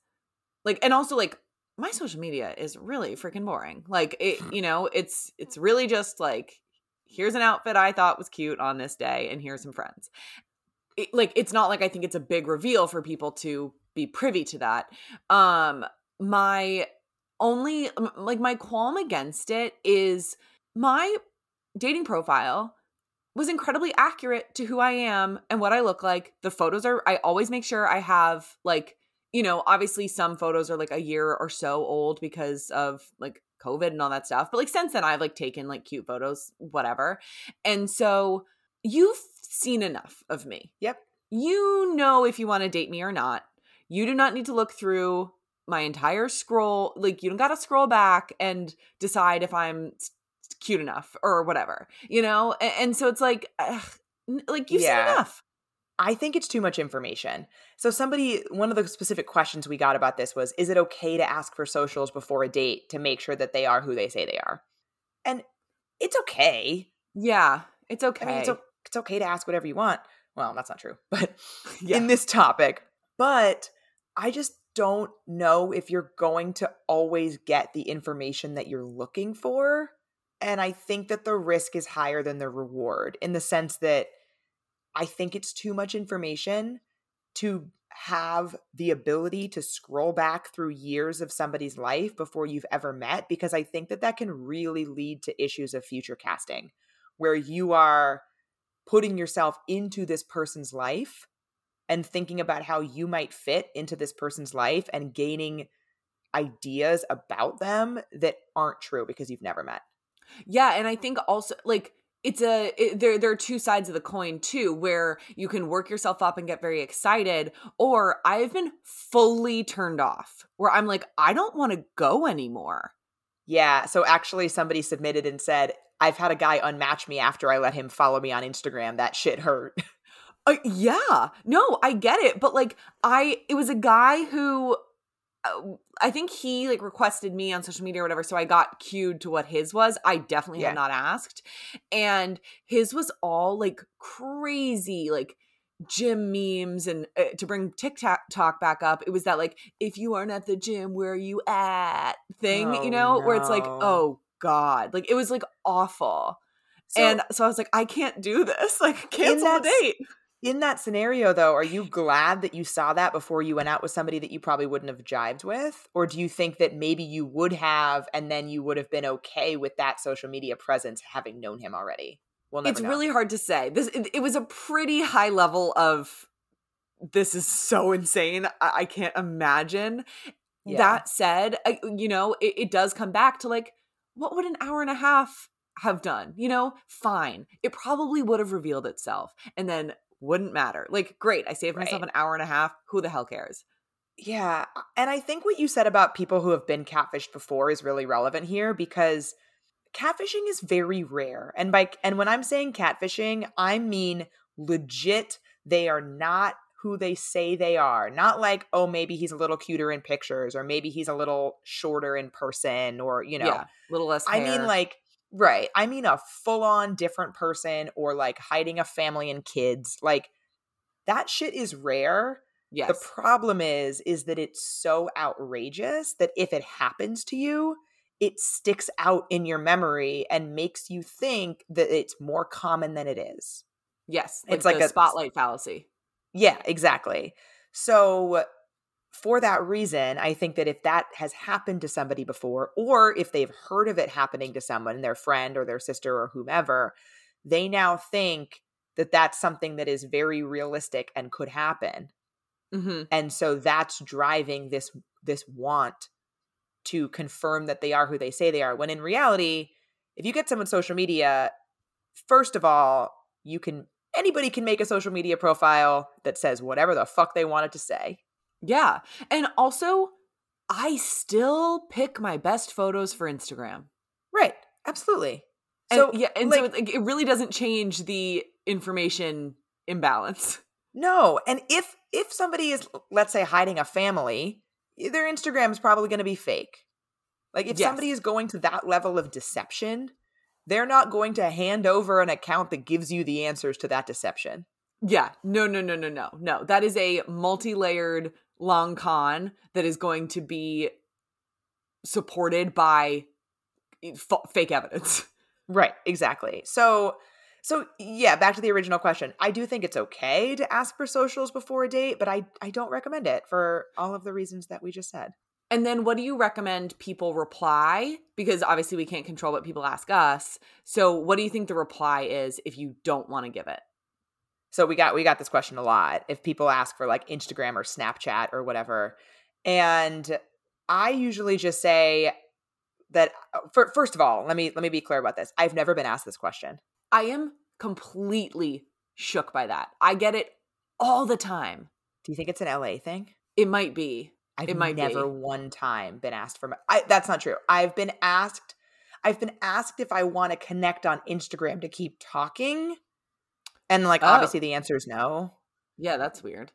like and also like my social media is really freaking boring. Like it you know, it's it's really just like here's an outfit I thought was cute on this day and here's some friends. It, like it's not like I think it's a big reveal for people to be privy to that. Um my only like my qualm against it is my dating profile was incredibly accurate to who I am and what I look like. The photos are I always make sure I have like, you know, obviously some photos are like a year or so old because of like COVID and all that stuff. But like since then I've like taken like cute photos, whatever. And so you've seen enough of me. Yep. You know if you want to date me or not. You do not need to look through my entire scroll. Like you don't got to scroll back and decide if I'm cute enough or whatever. You know? And, and so it's like ugh, like you've Yeah. seen enough. I think it's too much information. So somebody one of the specific questions we got about this was is it okay to ask for socials before a date to make sure that they are who they say they are? And it's okay. Yeah. It's okay. I mean, it's, o- it's okay to ask whatever you want. Well, that's not true. But yeah. in this topic, but I just don't know if you're going to always get the information that you're looking for. And I think that the risk is higher than the reward in the sense that I think it's too much information to have the ability to scroll back through years of somebody's life before you've ever met because I think that that can really lead to issues of future casting where you are putting yourself into this person's life and thinking about how you might fit into this person's life and gaining ideas about them that aren't true because you've never met. Yeah, and I think also like it's a it, there there are two sides of the coin too where you can work yourself up and get very excited or I've been fully turned off where I'm like I don't want to go anymore. Yeah, so actually somebody submitted and said, "I've had a guy unmatch me after I let him follow me on Instagram. That shit hurt." Uh, yeah. No, I get it, but like I it was a guy who uh, I think he like requested me on social media or whatever, so I got cued to what his was. I definitely Yeah. had not asked, and his was all like crazy, like gym memes and uh, to bring TikTok talk back up. It was that like if you aren't at the gym, where are you at thing, Oh, you know, where it's like oh god, like it was like awful. So and so I was like, I can't do this. Like, cancel the date. In that scenario though, are you glad that you saw that before you went out with somebody that you probably wouldn't have jived with? Or do you think that maybe you would have and then you would have been okay with that social media presence having known him already? We'll it's know. really hard to say. This it, it was a pretty high level of this is so insane. I, I can't imagine. Yeah. That said, I, you know, it, it does come back to like, what would an hour and a half have done? You know, fine. It probably would have revealed itself, and then wouldn't matter. Like, great, I saved myself Right. an hour and a half. Who the hell cares? Yeah. And I think what you said about people who have been catfished before is really relevant here because catfishing is very rare. And by and when I'm saying catfishing, I mean legit they are not who they say they are. Not like, oh, maybe he's a little cuter in pictures or maybe he's a little shorter in person or, you know. yeah, little less. I mean like right. I mean a full-on different person or like hiding a family and kids. Like that shit is rare. yes, The problem is is that it's so outrageous that if it happens to you, it sticks out in your memory and makes you think that it's more common than it is. yes, it's like like a- spotlight fallacy. Yeah, exactly. So for that reason, I think that if that has happened to somebody before or if they've heard of it happening to someone, their friend or their sister or whomever, they now think that that's something that is very realistic and could happen. hmm and so that's driving this this want to confirm that they are who they say they are when in reality if you get someone social media first of all you can anybody can make a social media profile that says whatever the fuck they wanted to say Yeah. And also, I still pick my best photos for Instagram. right absolutely And, so yeah, and so like- it, it really doesn't change the information imbalance. no and if if somebody is let's say hiding a family their instagram is probably going to be fake like if Yes. somebody is going to that level of deception they're not going to hand over an account that gives you the answers to that deception Yeah. No, no, no, no, no. No. That is a multi-layered long con that is going to be supported by f- fake evidence. right exactly so so yeah back to the original question i do think it's okay to ask for socials before a date but i i don't recommend it for all of the reasons that we just said And then what do you recommend people reply? Because obviously we can't control what people ask us. So what do you think the reply is if you don't want to give it? So we got we got this question a lot. If people ask for like Instagram or Snapchat or whatever, and I usually just say that uh, for, first of all, let me let me be clear about this. I've never been asked this question. I am completely shook by that. I get it all the time. Do you think it's an LA thing? It might be. I've It might never be. one time been asked for my I, that's not true. I've been asked I've been asked if I want to connect on Instagram to keep talking. And like Oh. obviously the answer is no. Yeah, that's weird.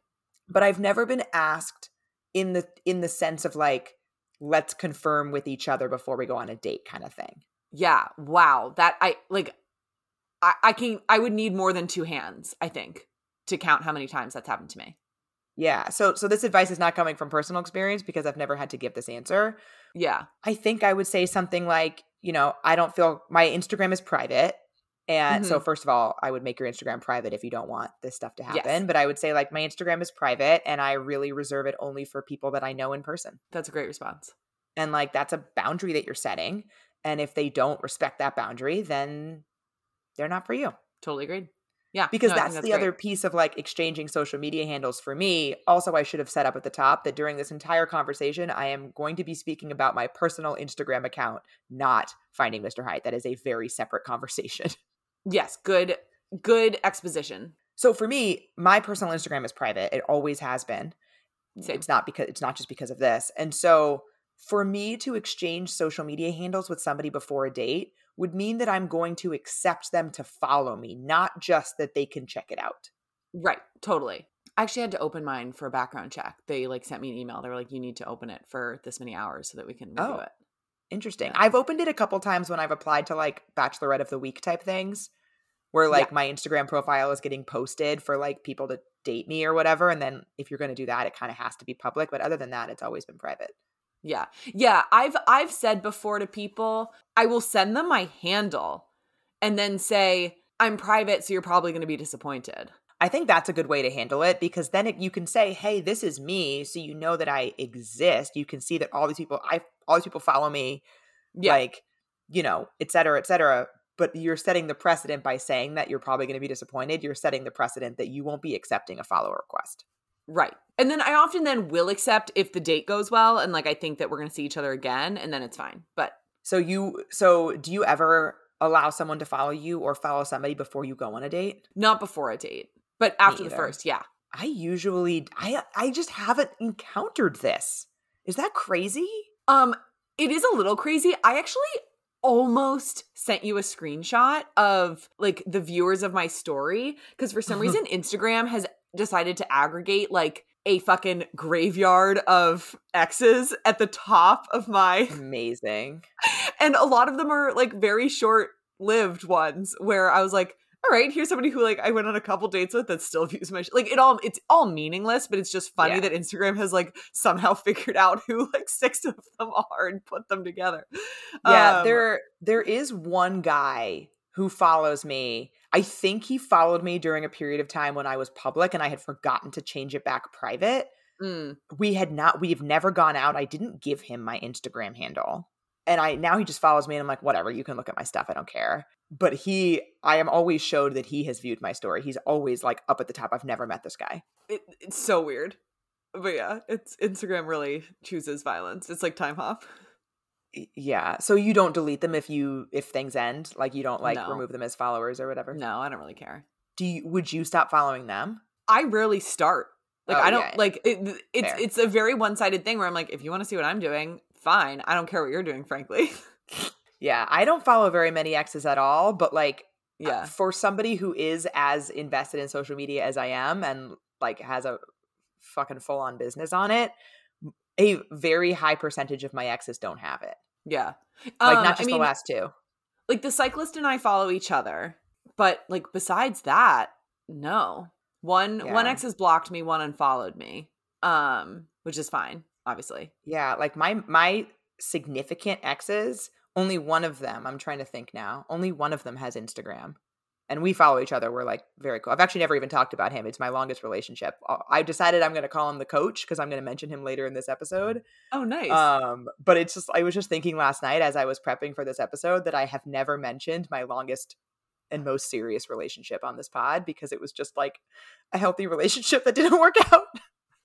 But I've never been asked in the in the sense of like let's confirm with each other before we go on a date kind of thing. Yeah. Wow. That I like I, I can I would need more than two hands, I think, to count how many times that's happened to me. Yeah. So so this advice is not coming from personal experience because I've never had to give this answer. Yeah. I think I would say something like, you know, I don't feel my Instagram is private. And so, mm-hmm. first of all, I would make your Instagram private if you don't want this stuff to Yes. happen. But I would say, like, my Instagram is private and I really reserve it only for people that I know in person. That's a great response. And, like, that's a boundary that you're setting. And if they don't respect that boundary, then they're not for you. Totally agreed. Yeah. Because no, think that's, the great. other piece of like exchanging social media handles for me. Also, I should have set up at the top that during this entire conversation, I am going to be speaking about my personal Instagram account, not finding Mr. Height. That is a very separate conversation. Yes, good good exposition. So for me, my personal Instagram is private. It always has been. Same. It's not because it's not just because of this. And so for me to exchange social media handles with somebody before a date would mean that I'm going to accept them to follow me, not just that they can check it out. Right, totally. I actually had to open mine for a background check. They like sent me an email. They were like, "You need to open it for this many hours so that we can review Oh. it." Interesting. Yeah. I've opened it a couple times when I've applied to like Bachelorette of the Week type things where like my Instagram profile is getting posted for like people to date me or whatever. And then if you're going to do that, it kind of has to be public. But other than that, it's always been private. Yeah. Yeah, I've I've said before to people, I will send them my handle and then say, "I'm private, so you're probably going to be disappointed." I think that's a good way to handle it because then it, you can say, "Hey, this is me," so you know that I exist. You can see that all these people, I all these people follow me, Yeah. like you know, et cetera, et cetera. But you're setting the precedent by saying that you're probably going to be disappointed. You're setting the precedent that you won't be accepting a follow request. Right. And then I often then will accept if the date goes well and like I think that we're going to see each other again and then it's fine. But So you, so do you ever allow someone to follow you or follow somebody before you go on a date? not before a date. But after the first, yeah. I usually, I, I just haven't encountered this. Is that crazy? Um, it is a little crazy. I actually almost sent you a screenshot of like the viewers of my story because for some reason Instagram has decided to aggregate like a fucking graveyard of exes at the top of my Amazing. and a lot of them are like very short lived ones where I was like, all right, here's somebody who like I went on a couple dates with that still views my sh-. like it all it's all meaningless, but it's just funny Yeah. that Instagram has like somehow figured out who like six of them are and put them together. Yeah, Um, there there is one guy who follows me. I think he followed me during a period of time when I was public and I had forgotten to change it back private. mm, We had not we've never gone out. I didn't give him my Instagram handle. And I now he just follows me and I'm like, whatever, you can look at my stuff. I don't care. But he I am always showed that he has viewed my story. He's always like up at the top. I've never met this guy. it, it's so weird. But yeah, it's Instagram really chooses violence. It's like Timehop. Yeah. So you don't delete them if you if things end? Like you don't like No. remove them as followers or whatever? No, I don't really care. Do you would you stop following them? I rarely start. Like Oh, I don't yeah. like it, it's Fair. it's a very one-sided thing where I'm like if you want to see what I'm doing, fine. I don't care what you're doing, frankly. Yeah, I don't follow very many exes at all, but like uh, yeah. for somebody who is as invested in social media as I am and like has a fucking full on business on it, a very high percentage of my exes don't have it. Yeah. Like Um, not I just mean, the last two. like the cyclist and I follow each other, but like besides that, no. One one ex has blocked me, one unfollowed me. Um, which is fine, obviously. Yeah, like my my significant exes, only one of them, I'm trying to think now, only one of them has Instagram. and we follow each other. We're like very cool. I've actually never even talked about him. It's my longest relationship. Uh, I decided I'm going to call him the coach because I'm going to mention him later in this episode. Oh, nice. Um, but it's just I was just thinking last night as I was prepping for this episode that I have never mentioned my longest and most serious relationship on this pod because it was just like a healthy relationship that didn't work out.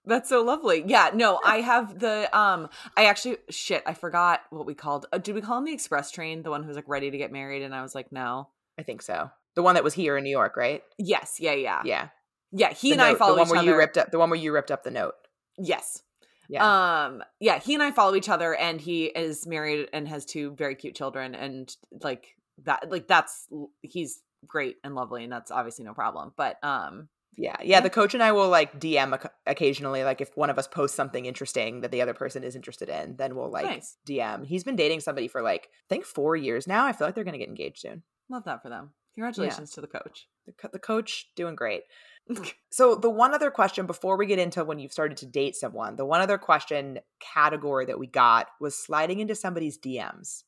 That's so lovely. Yeah, no, I have the um I actually shit, I forgot what we called. Uh, did we call him the express train, the one who was like ready to get married and I was like, "No." I think so. The one that was here in New York, right? Yes, yeah, yeah. Yeah. Yeah, he The and I follow the one each where other. you ripped up the one where you ripped up the note. Yes. Yeah. Um yeah, he and I follow each other and he is married and has two very cute children and like that like that's he's great and lovely and that's obviously no problem. But um Yeah, yeah. The coach and I will like DM oc- occasionally. Like if one of us posts something interesting that the other person is interested in, then we'll like Nice. DM. He's been dating somebody for like I think four years now. I feel like they're gonna get engaged soon. love that for them. Congratulations to the coach. The, co- the coach doing great. So the one other question before we get into when you've started to date someone, the one other question category that we got was sliding into somebody's DMs.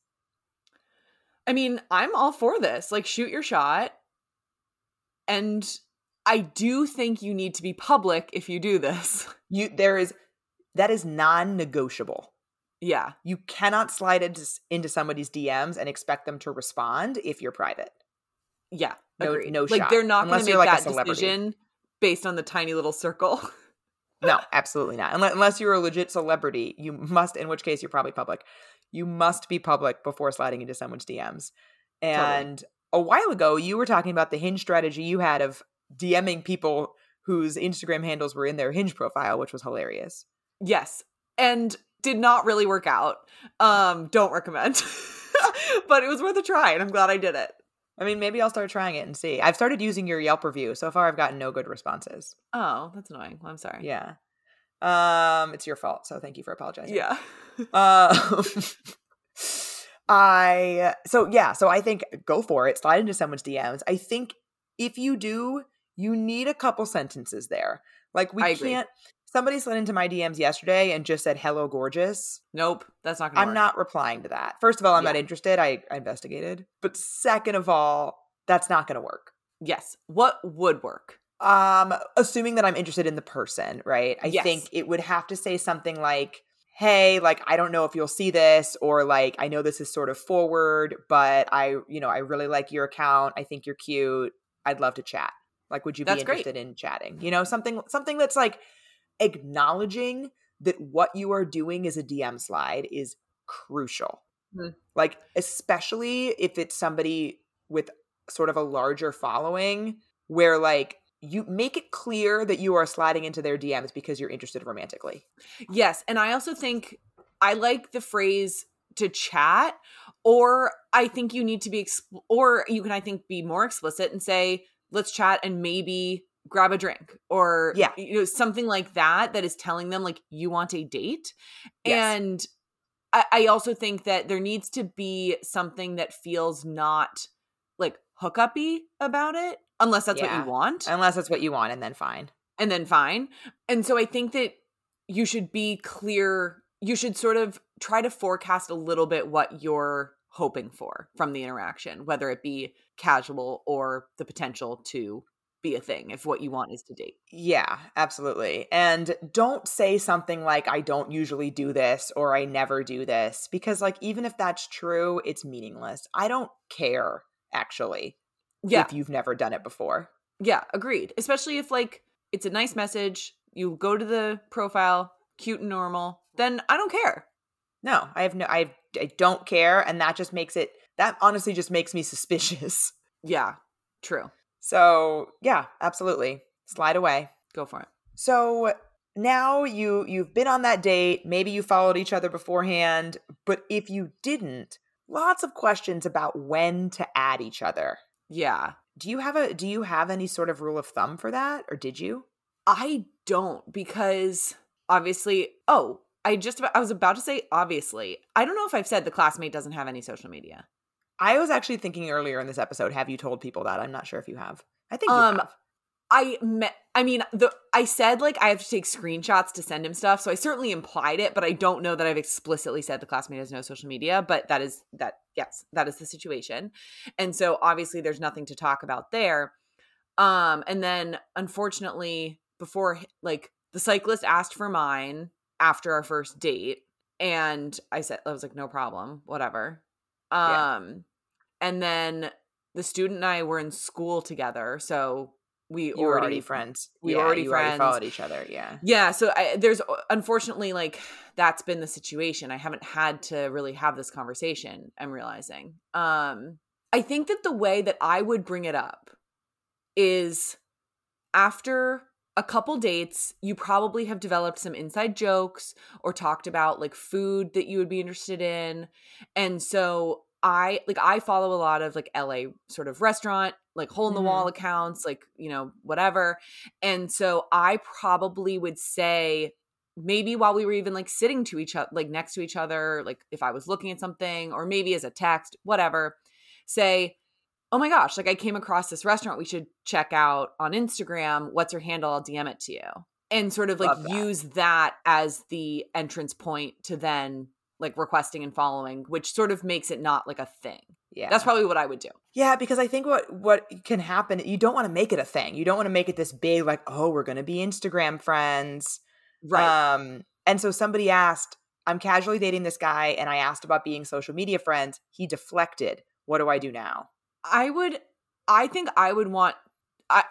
I mean, I'm all for this. Like, shoot your shot. And I do think you need to be public if you do this. You there is that is non-negotiable. yeah. You cannot slide into, into somebody's DMs and expect them to respond if you're private. Yeah. No- agreed. no like shot, they're not going to make like that decision based on the tiny little circle. No, absolutely not. Unless, unless you're a legit celebrity, you must, in which case you're probably public. You must be public before sliding into someone's DMs. And a while ago, you were talking about the hinge strategy you had of DMing people whose Instagram handles were in their hinge profile, which was hilarious. yes. And did not really work out. Um don't recommend. but it was worth a try and I'm glad I did it. I mean, maybe I'll start trying it and see. I've started using your Yelp review. So far, I've gotten no good responses. Oh, that's annoying. Well, I'm sorry. Yeah. Um, it's your fault. So thank you for apologizing. Yeah. Um, I so yeah, so I think go for it. Slide into someone's DMs. I think if you do, you need a couple sentences there. Like we I agree. can't. Somebody slid into my DMs yesterday and just said "Hello, gorgeous." Nope. That's not. I'm work. not replying to that. First of all, I'm not interested. I, I investigated, but second of all, that's not going to work. Yes. What would work? Um, assuming that I'm interested in the person, right? I Yes. think it would have to say something like, "Hey, like I don't know if you'll see this or like I know this is sort of forward, but I, you know, I really like your account. I think you're cute. I'd love to chat. Like would you That's be great. interested in chatting? You know, something something that's like acknowledging that what you are doing as a DM slide is crucial. Mhm. Like especially if it's somebody with sort of a larger following where like you make it clear that you are sliding into their DMs because you're interested romantically. Yes, and I also think I like the phrase to chat or I think you need to be expl- or you can I think be more explicit and say let's chat and maybe grab a drink or Yeah. you know something like that that is telling them like you want a date Yes. and I, I also think that there needs to be something that feels not like hookup-y about it unless that's what you want Unless that's what you want and then fine. and then fine. And so I think that you should be clear. You should sort of try to forecast a little bit what you're hoping for from the interaction, whether it be casual or the potential to be a thing if what you want is to date. Yeah, absolutely. And don't say something like, I don't usually do this or I never do this, because, like, even if that's true, it's meaningless. I don't care, actually, Yeah. if you've never done it before. Yeah, agreed. Especially if like it's a nice message, you go to the profile, cute and normal, then I don't care. No, I have no, I, I don't care. And that just makes it, that honestly just makes me suspicious. Yeah, true. So, yeah, absolutely. Slide away. Go for it. So now you you've been on that date, maybe you followed each other beforehand, but if you didn't, lots of questions about when to add each other. Yeah. Do you have a do you have any sort of rule of thumb for that or did you? I don't because obviously, oh, I just about, I was about to say obviously. I don't know if I've said the classmate doesn't have any social media. I was actually thinking earlier in this episode, have you told people that? I'm not sure if you have. I think you Um, have. I met I mean, the I said like I have to take screenshots to send him stuff, so I certainly implied it, but I don't know that I've explicitly said the classmate has no social media, but that is that yes, that is the situation. And so obviously there's nothing to talk about there. Um and then unfortunately before like the cyclist asked for mine after our first date and I said I was like no problem, whatever. Um Yeah. and then the student and I were in school together, so we already, already friends. we Yeah, already friends. followed each other. Yeah. Yeah, so I, there's unfortunately like that's been the situation. I haven't had to really have this conversation. I'm realizing. Um I think that the way that I would bring it up is after a couple dates, you probably have developed some inside jokes or talked about like food that you would be interested in. And so I like I follow a lot of like LA sort of restaurant, like hole in the wall mm-hmm. accounts, like, you know, whatever. And so I probably would say maybe while we were even like sitting to each other, like next to each other, like if I was looking at something or maybe as a text, whatever, say, oh my gosh, like I came across this restaurant we should check out on Instagram. What's your handle? I'll DM it to you. And sort of like that. use that as the entrance point to then like requesting and following, which sort of makes it not like a thing. Yeah. That's probably what I would do. Yeah, because I think what what can happen, you don't want to make it a thing. You don't want to make it this big, like, oh, we're gonna be Instagram friends. Right. Um, and so somebody asked, I'm casually dating this guy, and I asked about being social media friends. He deflected. What do I do now? I would I think I would want I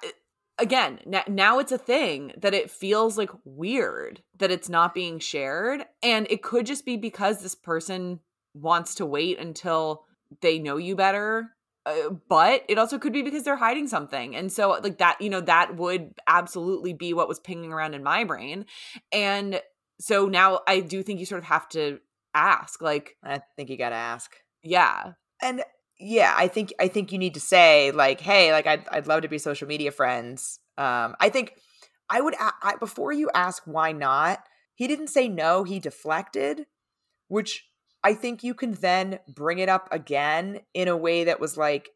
again, now it's a thing that it feels like weird that it's not being shared and it could just be because this person wants to wait until they know you better. Uh, but it also could be because they're hiding something. And so like that, you know, that would absolutely be what was pinging around in my brain. And so now I do think you sort of have to ask like, I think you got to ask. yeah, And yeah, I think I think you need to say like, hey, like I'd I'd love to be social media friends. Um, I think I would a- I, before you ask why not. He didn't say no. He deflected, which I think you can then bring it up again in a way that was like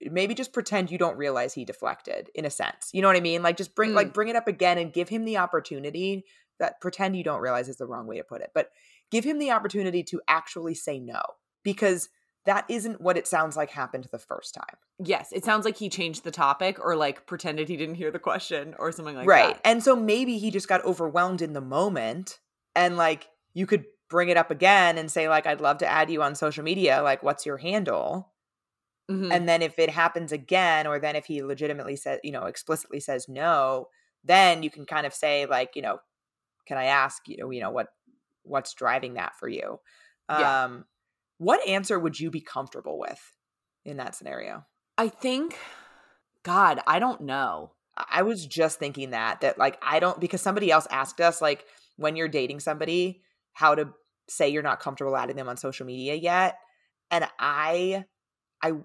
maybe just pretend you don't realize he deflected in a sense. You know what I mean? Like just bring Mm. like bring it up again and give him the opportunity that pretend you don't realize is the wrong way to put it. But give him the opportunity to actually say no because that isn't what it sounds like happened the first time. Yes, it sounds like he changed the topic or like pretended he didn't hear the question or something like right. that. Right. And so maybe he just got overwhelmed in the moment and like you could bring it up again and say like I'd love to add you on social media like what's your handle? Mhm. And then if it happens again or then if he legitimately says, you know, explicitly says no, then you can kind of say like, you know, can I ask, you know, you know what what's driving that for you? Yeah. Um what answer would you be comfortable with in that scenario? I think God, I don't know. I was just thinking that that like I don't because somebody else asked us like when you're dating somebody how to say you're not comfortable adding them on social media yet and I I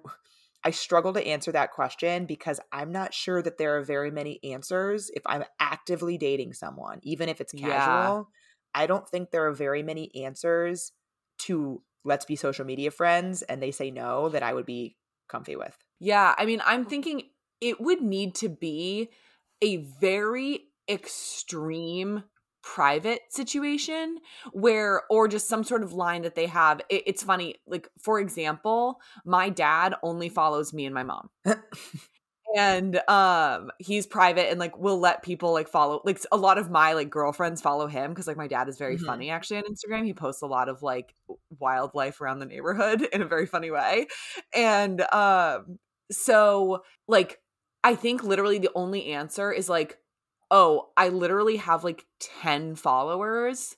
I struggle to answer that question because I'm not sure that there are very many answers if I'm actively dating someone even if it's Yeah. casual I don't think there are very many answers to let's be social media friends and they say no that I would be comfy with. Yeah, I mean, I'm thinking it would need to be a very extreme private situation where or just some sort of line that they have it, it's funny like for example my dad only follows me and my mom and um he's private and like will let people like follow like a lot of my like girlfriends follow him because like my dad is very Mhm. funny actually on instagram he posts a lot of like wildlife around the neighborhood in a very funny way and um so like i think literally the only answer is like oh i literally have like 10 followers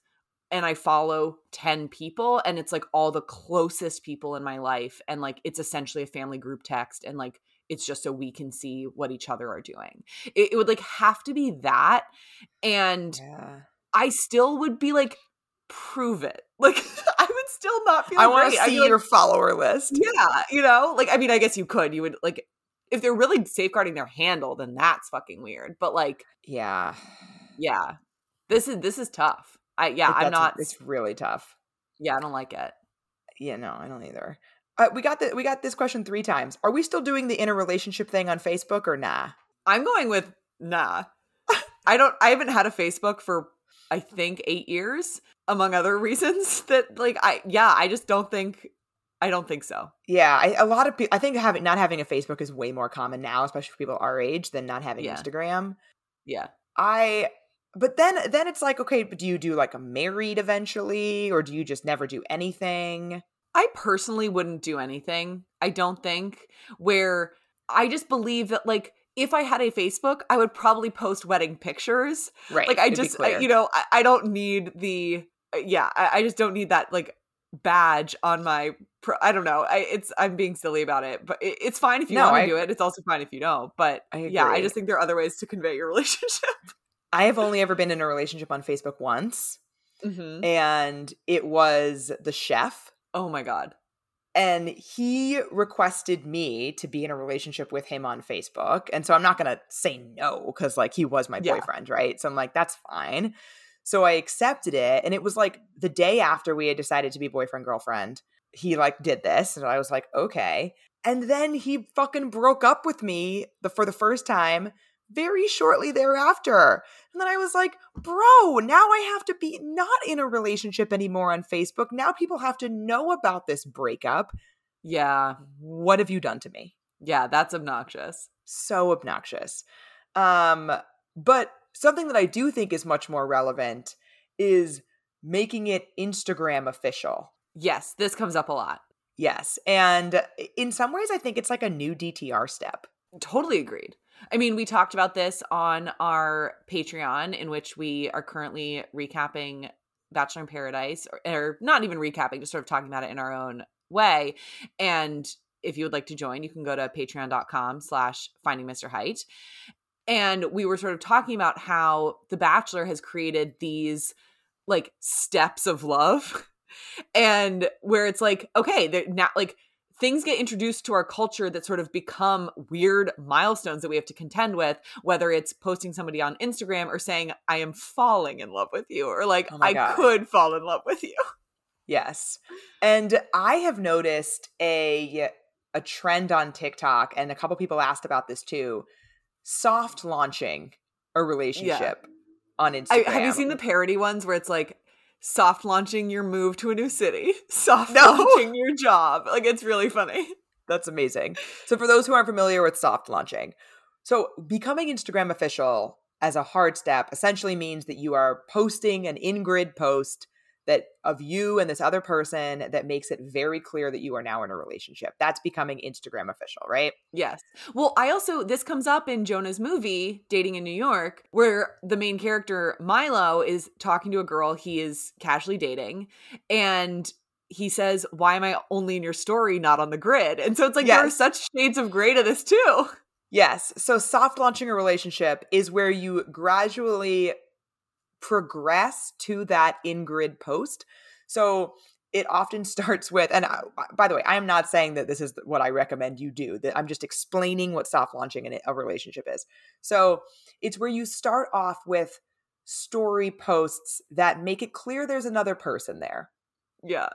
and i follow 10 people and it's like all the closest people in my life and like it's essentially a family group text and like it's just so we can see what each other are doing it, it would like have to be that and Yeah. i still would be like prove it like i would still not feel I want to see like, your follower list. yeah, you know, like I mean, I guess you could. You would like if they're really safeguarding their handle, then that's fucking weird. But like, Yeah. yeah, this is this is tough. I yeah, Like, I'm not. It's really tough. Yeah, I don't like it. Yeah, no, I don't either. Uh, we got the we got this question three times. Are we still doing the inner relationship thing on Facebook or nah? I'm going with nah. I don't. I haven't had a Facebook for I think eight years, among other reasons. That like I yeah, I just don't think I don't think so. Yeah, I, a lot of people. I think having not having a Facebook is way more common now, especially for people our age, than not having Yeah. Instagram. Yeah. I. But then, then it's like, okay, but do you do like a married eventually, or do you just never do anything? I personally wouldn't do anything. I don't think where I just believe that like if I had a Facebook, I would probably post wedding pictures. Right. Like I it'd just I, you know I, I don't need the uh, yeah I, I just don't need that like badge on my pro- I don't know I it's I'm being silly about it but it, it's fine if you No, want to do it it's also fine if you don't but I yeah I just think there are other ways to convey your relationship. I have only ever been in a relationship on Facebook once, hmm and it was the chef. Oh my god. and he requested me to be in a relationship with him on Facebook. And so I'm not going to say no because like he was my Yeah. boyfriend, right? So I'm like that's fine. So I accepted it and it was like the day after we had decided to be boyfriend girlfriend, he like did this and I was like, "Okay." And then he fucking broke up with me the for the first time very shortly thereafter. And then I was like, bro, now I have to be not in a relationship anymore on Facebook. Now people have to know about this breakup. Yeah. What have you done to me? Yeah, that's obnoxious. So obnoxious. Um, but something that I do think is much more relevant is making it Instagram official. Yes, this comes up a lot. Yes. And in some ways, I think it's like a new DTR step. Totally agreed. I mean, we talked about this on our Patreon, in which we are currently recapping Bachelor in Paradise, or, or not even recapping, just sort of talking about it in our own way. And if you would like to join, you can go to patreon.com slash finding Mr. Height. And we were sort of talking about how The Bachelor has created these like steps of love. And where it's like, okay, they're now like things get introduced to our culture that sort of become weird milestones that we have to contend with, whether it's posting somebody on Instagram or saying, I am falling in love with you, or like, Oh I God. could fall in love with you. Yes. And I have noticed a a trend on TikTok and a couple people asked about this too. Soft launching a relationship on I, Instagram. have you seen the parody ones where it's like, soft launching your move to a new city, soft No. launching your job? Like, it's really funny. That's amazing. So for those who aren't familiar with soft launching, so becoming Instagram official as a hard step essentially means that you are posting an in-grid post that of you and this other person that makes it very clear that you are now in a relationship. That's becoming Instagram official, right? Yes. Well, I also this comes up in Jonah's movie Dating in New York where the main character Milo is talking to a girl he is casually dating and he says, "Why am I only in your story not on the grid?" And so it's like there are such shades of gray to this too. Yes. So soft launching a relationship is where you gradually progress to that in grid post. So it often starts with, and I, by the way, I am not saying that this is what I recommend you do. That I'm just explaining what soft launching in a relationship is. So it's where you start off with story posts that make it clear there's another person there. Yeah.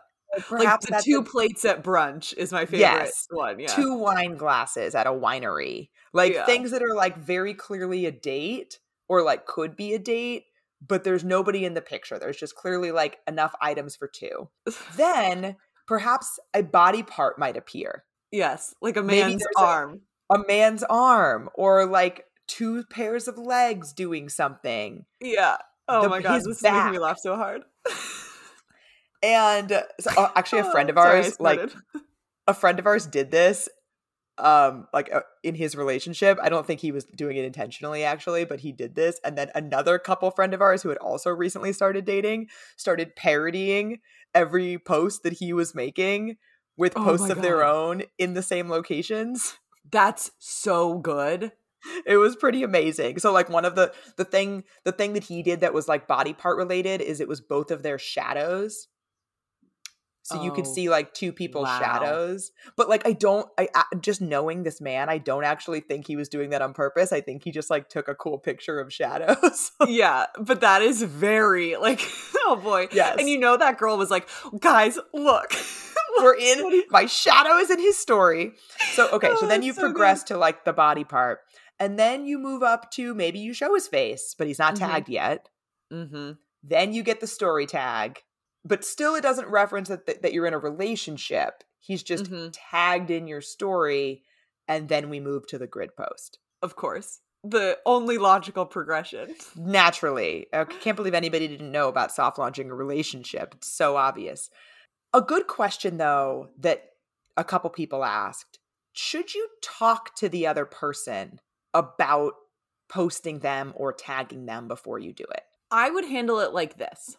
Perhaps like the two a- plates at brunch is my favorite Yes. one. Yeah. two wine glasses at a winery. Like Yeah. things that are like very clearly a date or like could be a date, but there's nobody in the picture. There's just clearly like enough items for two. then perhaps a body part might appear. yes. Like a man's there's a- arm. A man's arm or like two pairs of legs doing something. yeah. Oh the- my god, his this is making me laugh so hard. And so, uh, actually a friend of Sorry, ours like a friend of ours did this um like uh, in his relationship i don't think he was doing it intentionally actually but he did this and then another couple friend of ours who had also recently started dating started parodying every post that he was making with Oh posts of their own in the same locations. That's so good. it was pretty amazing. So like one of the the thing the thing that he did that was like body part related is it was both of their shadows so you could Oh, see like two people's wow. shadows but like i don't i I- just knowing this man i don't actually think he was doing that on purpose i think he just like took a cool picture of shadows yeah, but that is very like oh boy. Yes. And you know that girl was like, "Guys, look." we're in my shadow is in his story so okay Oh, so then you so good. progress to like the body part and then you move up to maybe you show his face but he's not Mhm. tagged yet mm-hmm. then you get the story tag but still it doesn't reference that, that, that you're in a relationship. He's just Mhm. tagged in your story and then we move to the grid post. Of course. The only logical progression. Naturally. I can't believe anybody didn't know about soft launching a relationship. It's so obvious. A good question though that a couple people asked, should you talk to the other person about posting them or tagging them before you do it? I would handle it like this.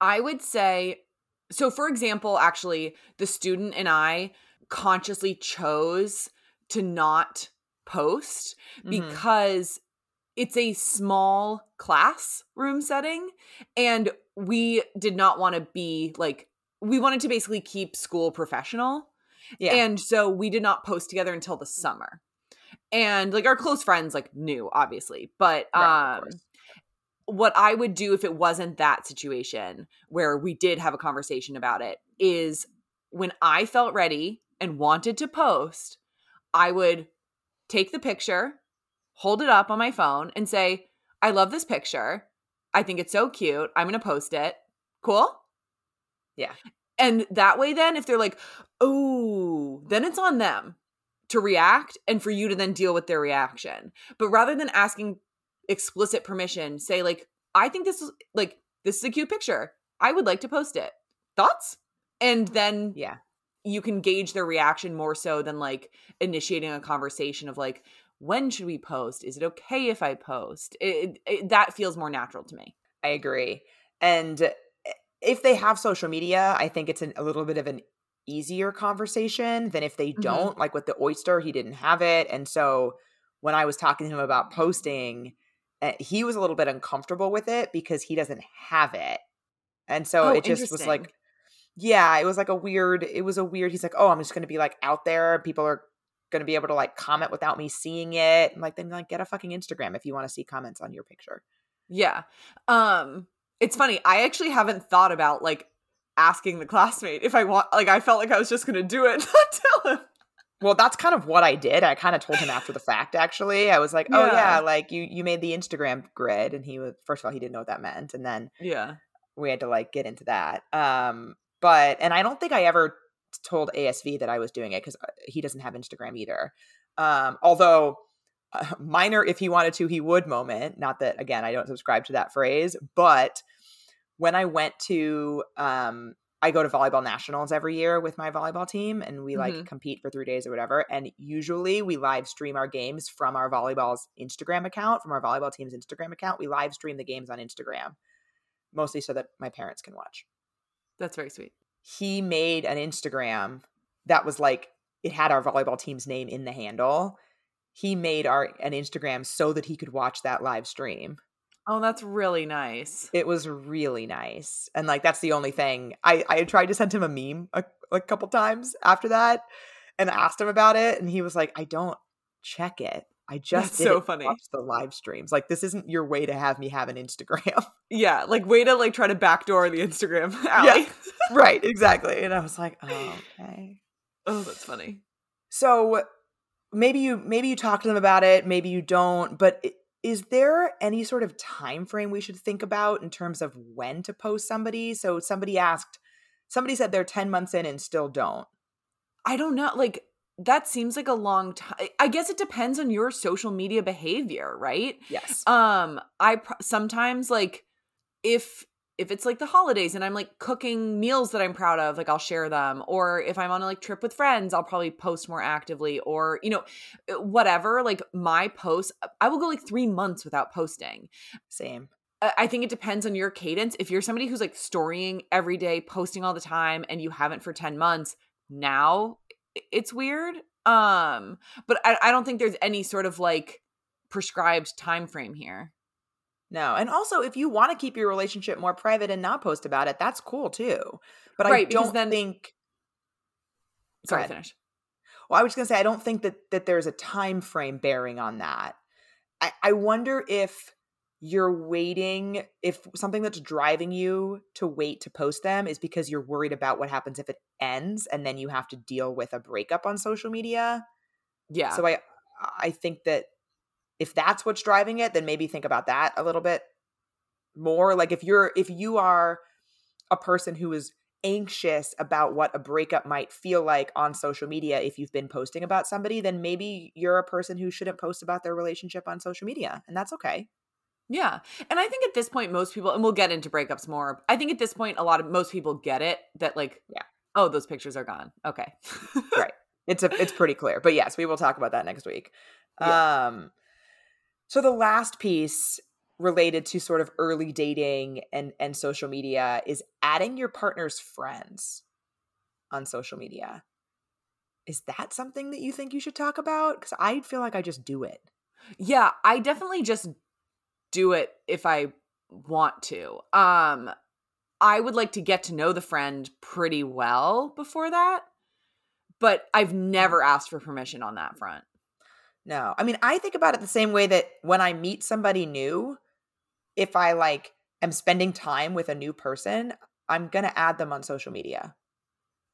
I would say, so for example, actually, the student and I consciously chose to not post Mhm. because it's a small classroom setting and we did not want to be like, we wanted to basically keep school professional. Yeah. And so we did not post together until the summer. And like our close friends like knew obviously, but Right, um. What I would do if it wasn't that situation where we did have a conversation about it is when I felt ready and wanted to post, I would take the picture, hold it up on my phone, and say, I love this picture. I think it's so cute. I'm going to post it. Cool? Yeah. And that way, then, if they're like, oh, then it's on them to react and for you to then deal with their reaction. But rather than asking explicit permission, say, like, I think this is like, this is a cute picture. I would like to post it. Thoughts? And then Yeah. you can gauge their reaction more so than like initiating a conversation of like, when should we post? Is it okay if I post? It, it, that feels more natural to me. I agree. And eh, if they have social media, I think it's an, a little bit of an easier conversation than if they Mhm. don't. Like with the oyster, he didn't have it. And so when I was talking to him about posting, he was a little bit uncomfortable with it because he doesn't have it. And so Oh, it just was like, yeah, it was like a weird, it was a weird, he's like, oh, I'm just going to be like out there. People are going to be able to like comment without me seeing it. Like, then like get a fucking Instagram if you want to see comments on your picture. Yeah. Um it's funny. I actually haven't thought about like asking the classmate if I want like I felt like I was just going to do it not tell him. Well, that's kind of what I did. I kind of told him after the fact. Actually, I was like, "Oh Yeah. yeah, like you you made the Instagram grid," and he was first of all he didn't know what that meant, and then Yeah. we had to like get into that. Um, but and I don't think I ever told ASV that I was doing it because he doesn't have Instagram either. Um, although uh, minor, if he wanted to, he would moment. Not that again, I don't subscribe to that phrase, but when I went to um I go to volleyball nationals every year with my volleyball team and we like Mhm. compete for 3 days or whatever and usually we live stream our games from our volleyball's Instagram account from our volleyball team's Instagram account we live stream the games on Instagram mostly so that my parents can watch That's very sweet. he made an Instagram that was like it had our volleyball team's name in the handle he made our an Instagram so that he could watch that live stream Oh, that's really nice. it was really nice and like that's the only thing i i tried to send him a meme a, a couple times after that and asked him about it and he was like i don't check it i just so it funny. watch the live streams like this isn't your way to have me have an instagram Yeah, like way to like try to backdoor the Instagram Allie. right exactly and i was like oh, okay oh, that's funny. so maybe you maybe you talk to them about it maybe you don't but i- is there any sort of time frame we should think about in terms of when to post somebody so somebody asked somebody said they're 10 months in and still don't I don't know. Like that seems like a long time. I guess it depends on your social media behavior, right? yes Um, I pr- sometimes like if if it's like the holidays and I'm like cooking meals that I'm proud of, like I'll share them. Or if I'm on a like trip with friends, I'll probably post more actively. Or you know, uh, whatever. Like my posts, I will go like three months without posting. same I I think it depends on your cadence. If you're somebody who's like storying every day, posting all the time, and you haven't for 10 months, now it's weird. Um, but I, I don't think there's any sort of like prescribed time frame here. No and also if you want to keep your relationship more private and not post about it that's cool too but i Right, because don't then- think Sorry, ahead. finish. Well, I was just gonna say I don't think that that there's a time frame bearing on that. I, I wonder if you're waiting if something that's driving you to wait to post them is because you're worried about what happens if it ends and then you have to deal with a breakup on social media. Yeah. So I I think that if that's what's driving it, then maybe think about that a little bit more. Like if you're if you are a person who is anxious about what a breakup might feel like on social media if you've been posting about somebody, then maybe you're a person who shouldn't post about their relationship on social media. And that's okay. Yeah. And I think at this point, most people, and we'll get into breakups more. I think at this point, a lot of most people get it that, like, Yeah. oh, those pictures are gone. Okay. Right. It's a it's pretty clear. But yes, we will talk about that next week. Yeah. Um so the last piece related to sort of early dating and and social media is adding your partner's friends on social media. Is that something that you think you should talk about? Cuz I feel like I just do it. Yeah, I definitely just do it if I want to. Um I would like to get to know the friend pretty well before that, but I've never asked for permission on that front. No. I mean, I think about it the same way that when I meet somebody new, if I like am spending time with a new person, I'm going to add them on social media.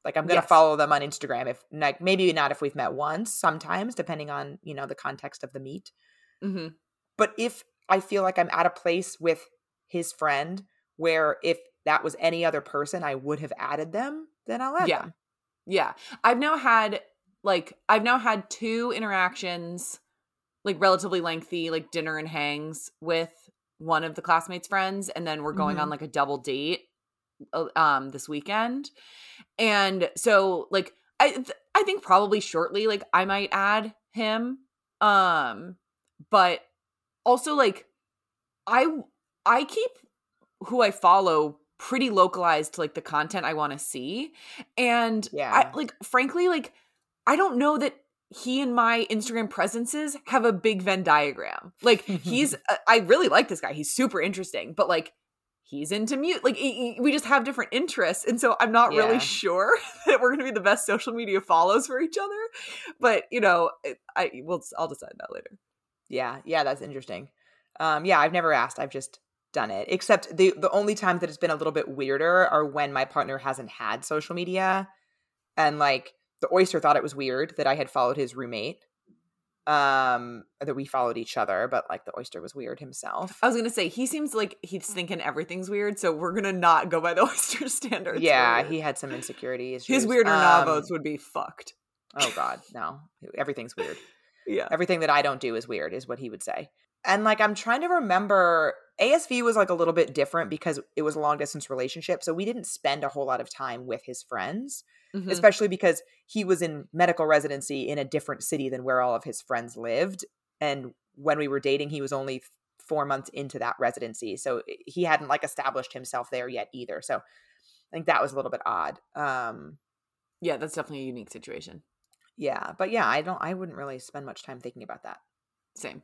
Like I'm going to Yes. follow them on Instagram if like maybe not if we've met once, sometimes depending on, you know, the context of the meet. Mhm. But if I feel like I'm at a place with his friend where if that was any other person, I would have added them, then I'll add Yeah. them. Yeah. I've now had like I've now had two interactions like relatively lengthy like dinner and hangs with one of the classmates friends and then we're going on like a double date uh, um this weekend. And so like I th- I think probably shortly like I might add him um but also like I I keep who I follow pretty localized to like the content I want to see. And Yeah. I like frankly like I don't know that he and my Instagram presences have a big Venn diagram. Like he's uh, I really like this guy. He's super interesting, but like he's into mute. Like he- he- we just have different interests, and so I'm not Yeah. really sure that we're going to be the best social media follows for each other. But you know, I, I will I'll decide that later. Yeah, yeah, that's interesting. Um, yeah, I've never asked. I've just done it. Except the the only times that it's been a little bit weirder are when my partner hasn't had social media, and like the oyster thought it was weird that I had followed his roommate, um, that we followed each other, but like the oyster was weird himself. I was gonna say he seems like he's thinking everything's weird, so we're gonna not go by the oyster standards. yeah, he had some insecurities. his weirder Um, would be fucked. Oh God, no, everything's weird. Yeah, everything that I don't do is weird, is what he would say. And like, I'm trying to remember, ASV was like a little bit different because it was a long distance relationship. So we didn't spend a whole lot of time with his friends, Mhm. especially because he was in medical residency in a different city than where all of his friends lived. And when we were dating, he was only four months into that residency. So he hadn't like established himself there yet either. So I think that was a little bit odd. Um, yeah, that's definitely a unique situation. yeah. But yeah, I don't, I wouldn't really spend much time thinking about that. Same.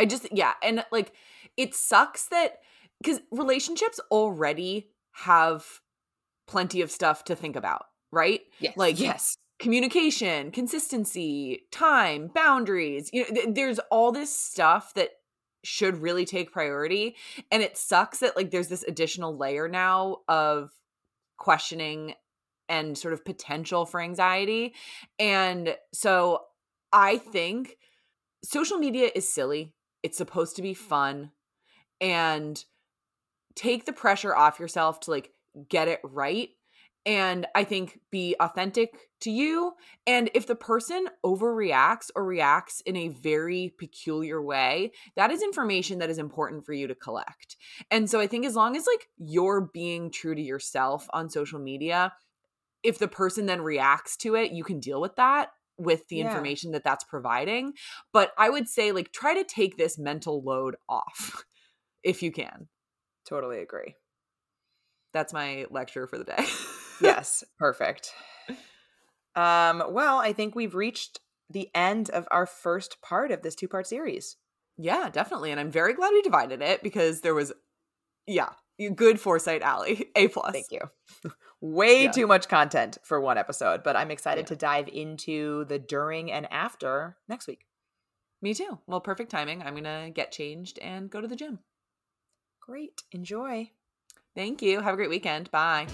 I just yeah, and like it sucks that because relationships already have plenty of stuff to think about, right? Yes. Like yes. communication, consistency, time, boundaries. You know, th- there's all this stuff that should really take priority, and it sucks that like there's this additional layer now of questioning and sort of potential for anxiety. And so I think social media is silly. It's supposed to be mm. fun and take the pressure off yourself to like get it right and I think be authentic to you. And if the person overreacts or reacts in a very peculiar way, that is information that is important for you to collect. And so I think as long as like you're being true to yourself on social media, if the person then reacts to it, you can deal with that with the Yeah. information that that's providing. But I would say like try to take this mental load off if you can. Totally agree. That's my lecture for the day. yes, perfect. Um, well, I think we've reached the end of our first part of this two part series. Yeah, definitely. And I'm very glad we divided it because there was, yeah, good foresight, Allie. A plus. Thank you. Way Yeah. too much content for one episode, but I'm excited Yeah. to dive into the during and after next week. Me too. Well, perfect timing. I'm going to get changed and go to the gym. Great. Enjoy. Thank you. Have a great weekend. Bye.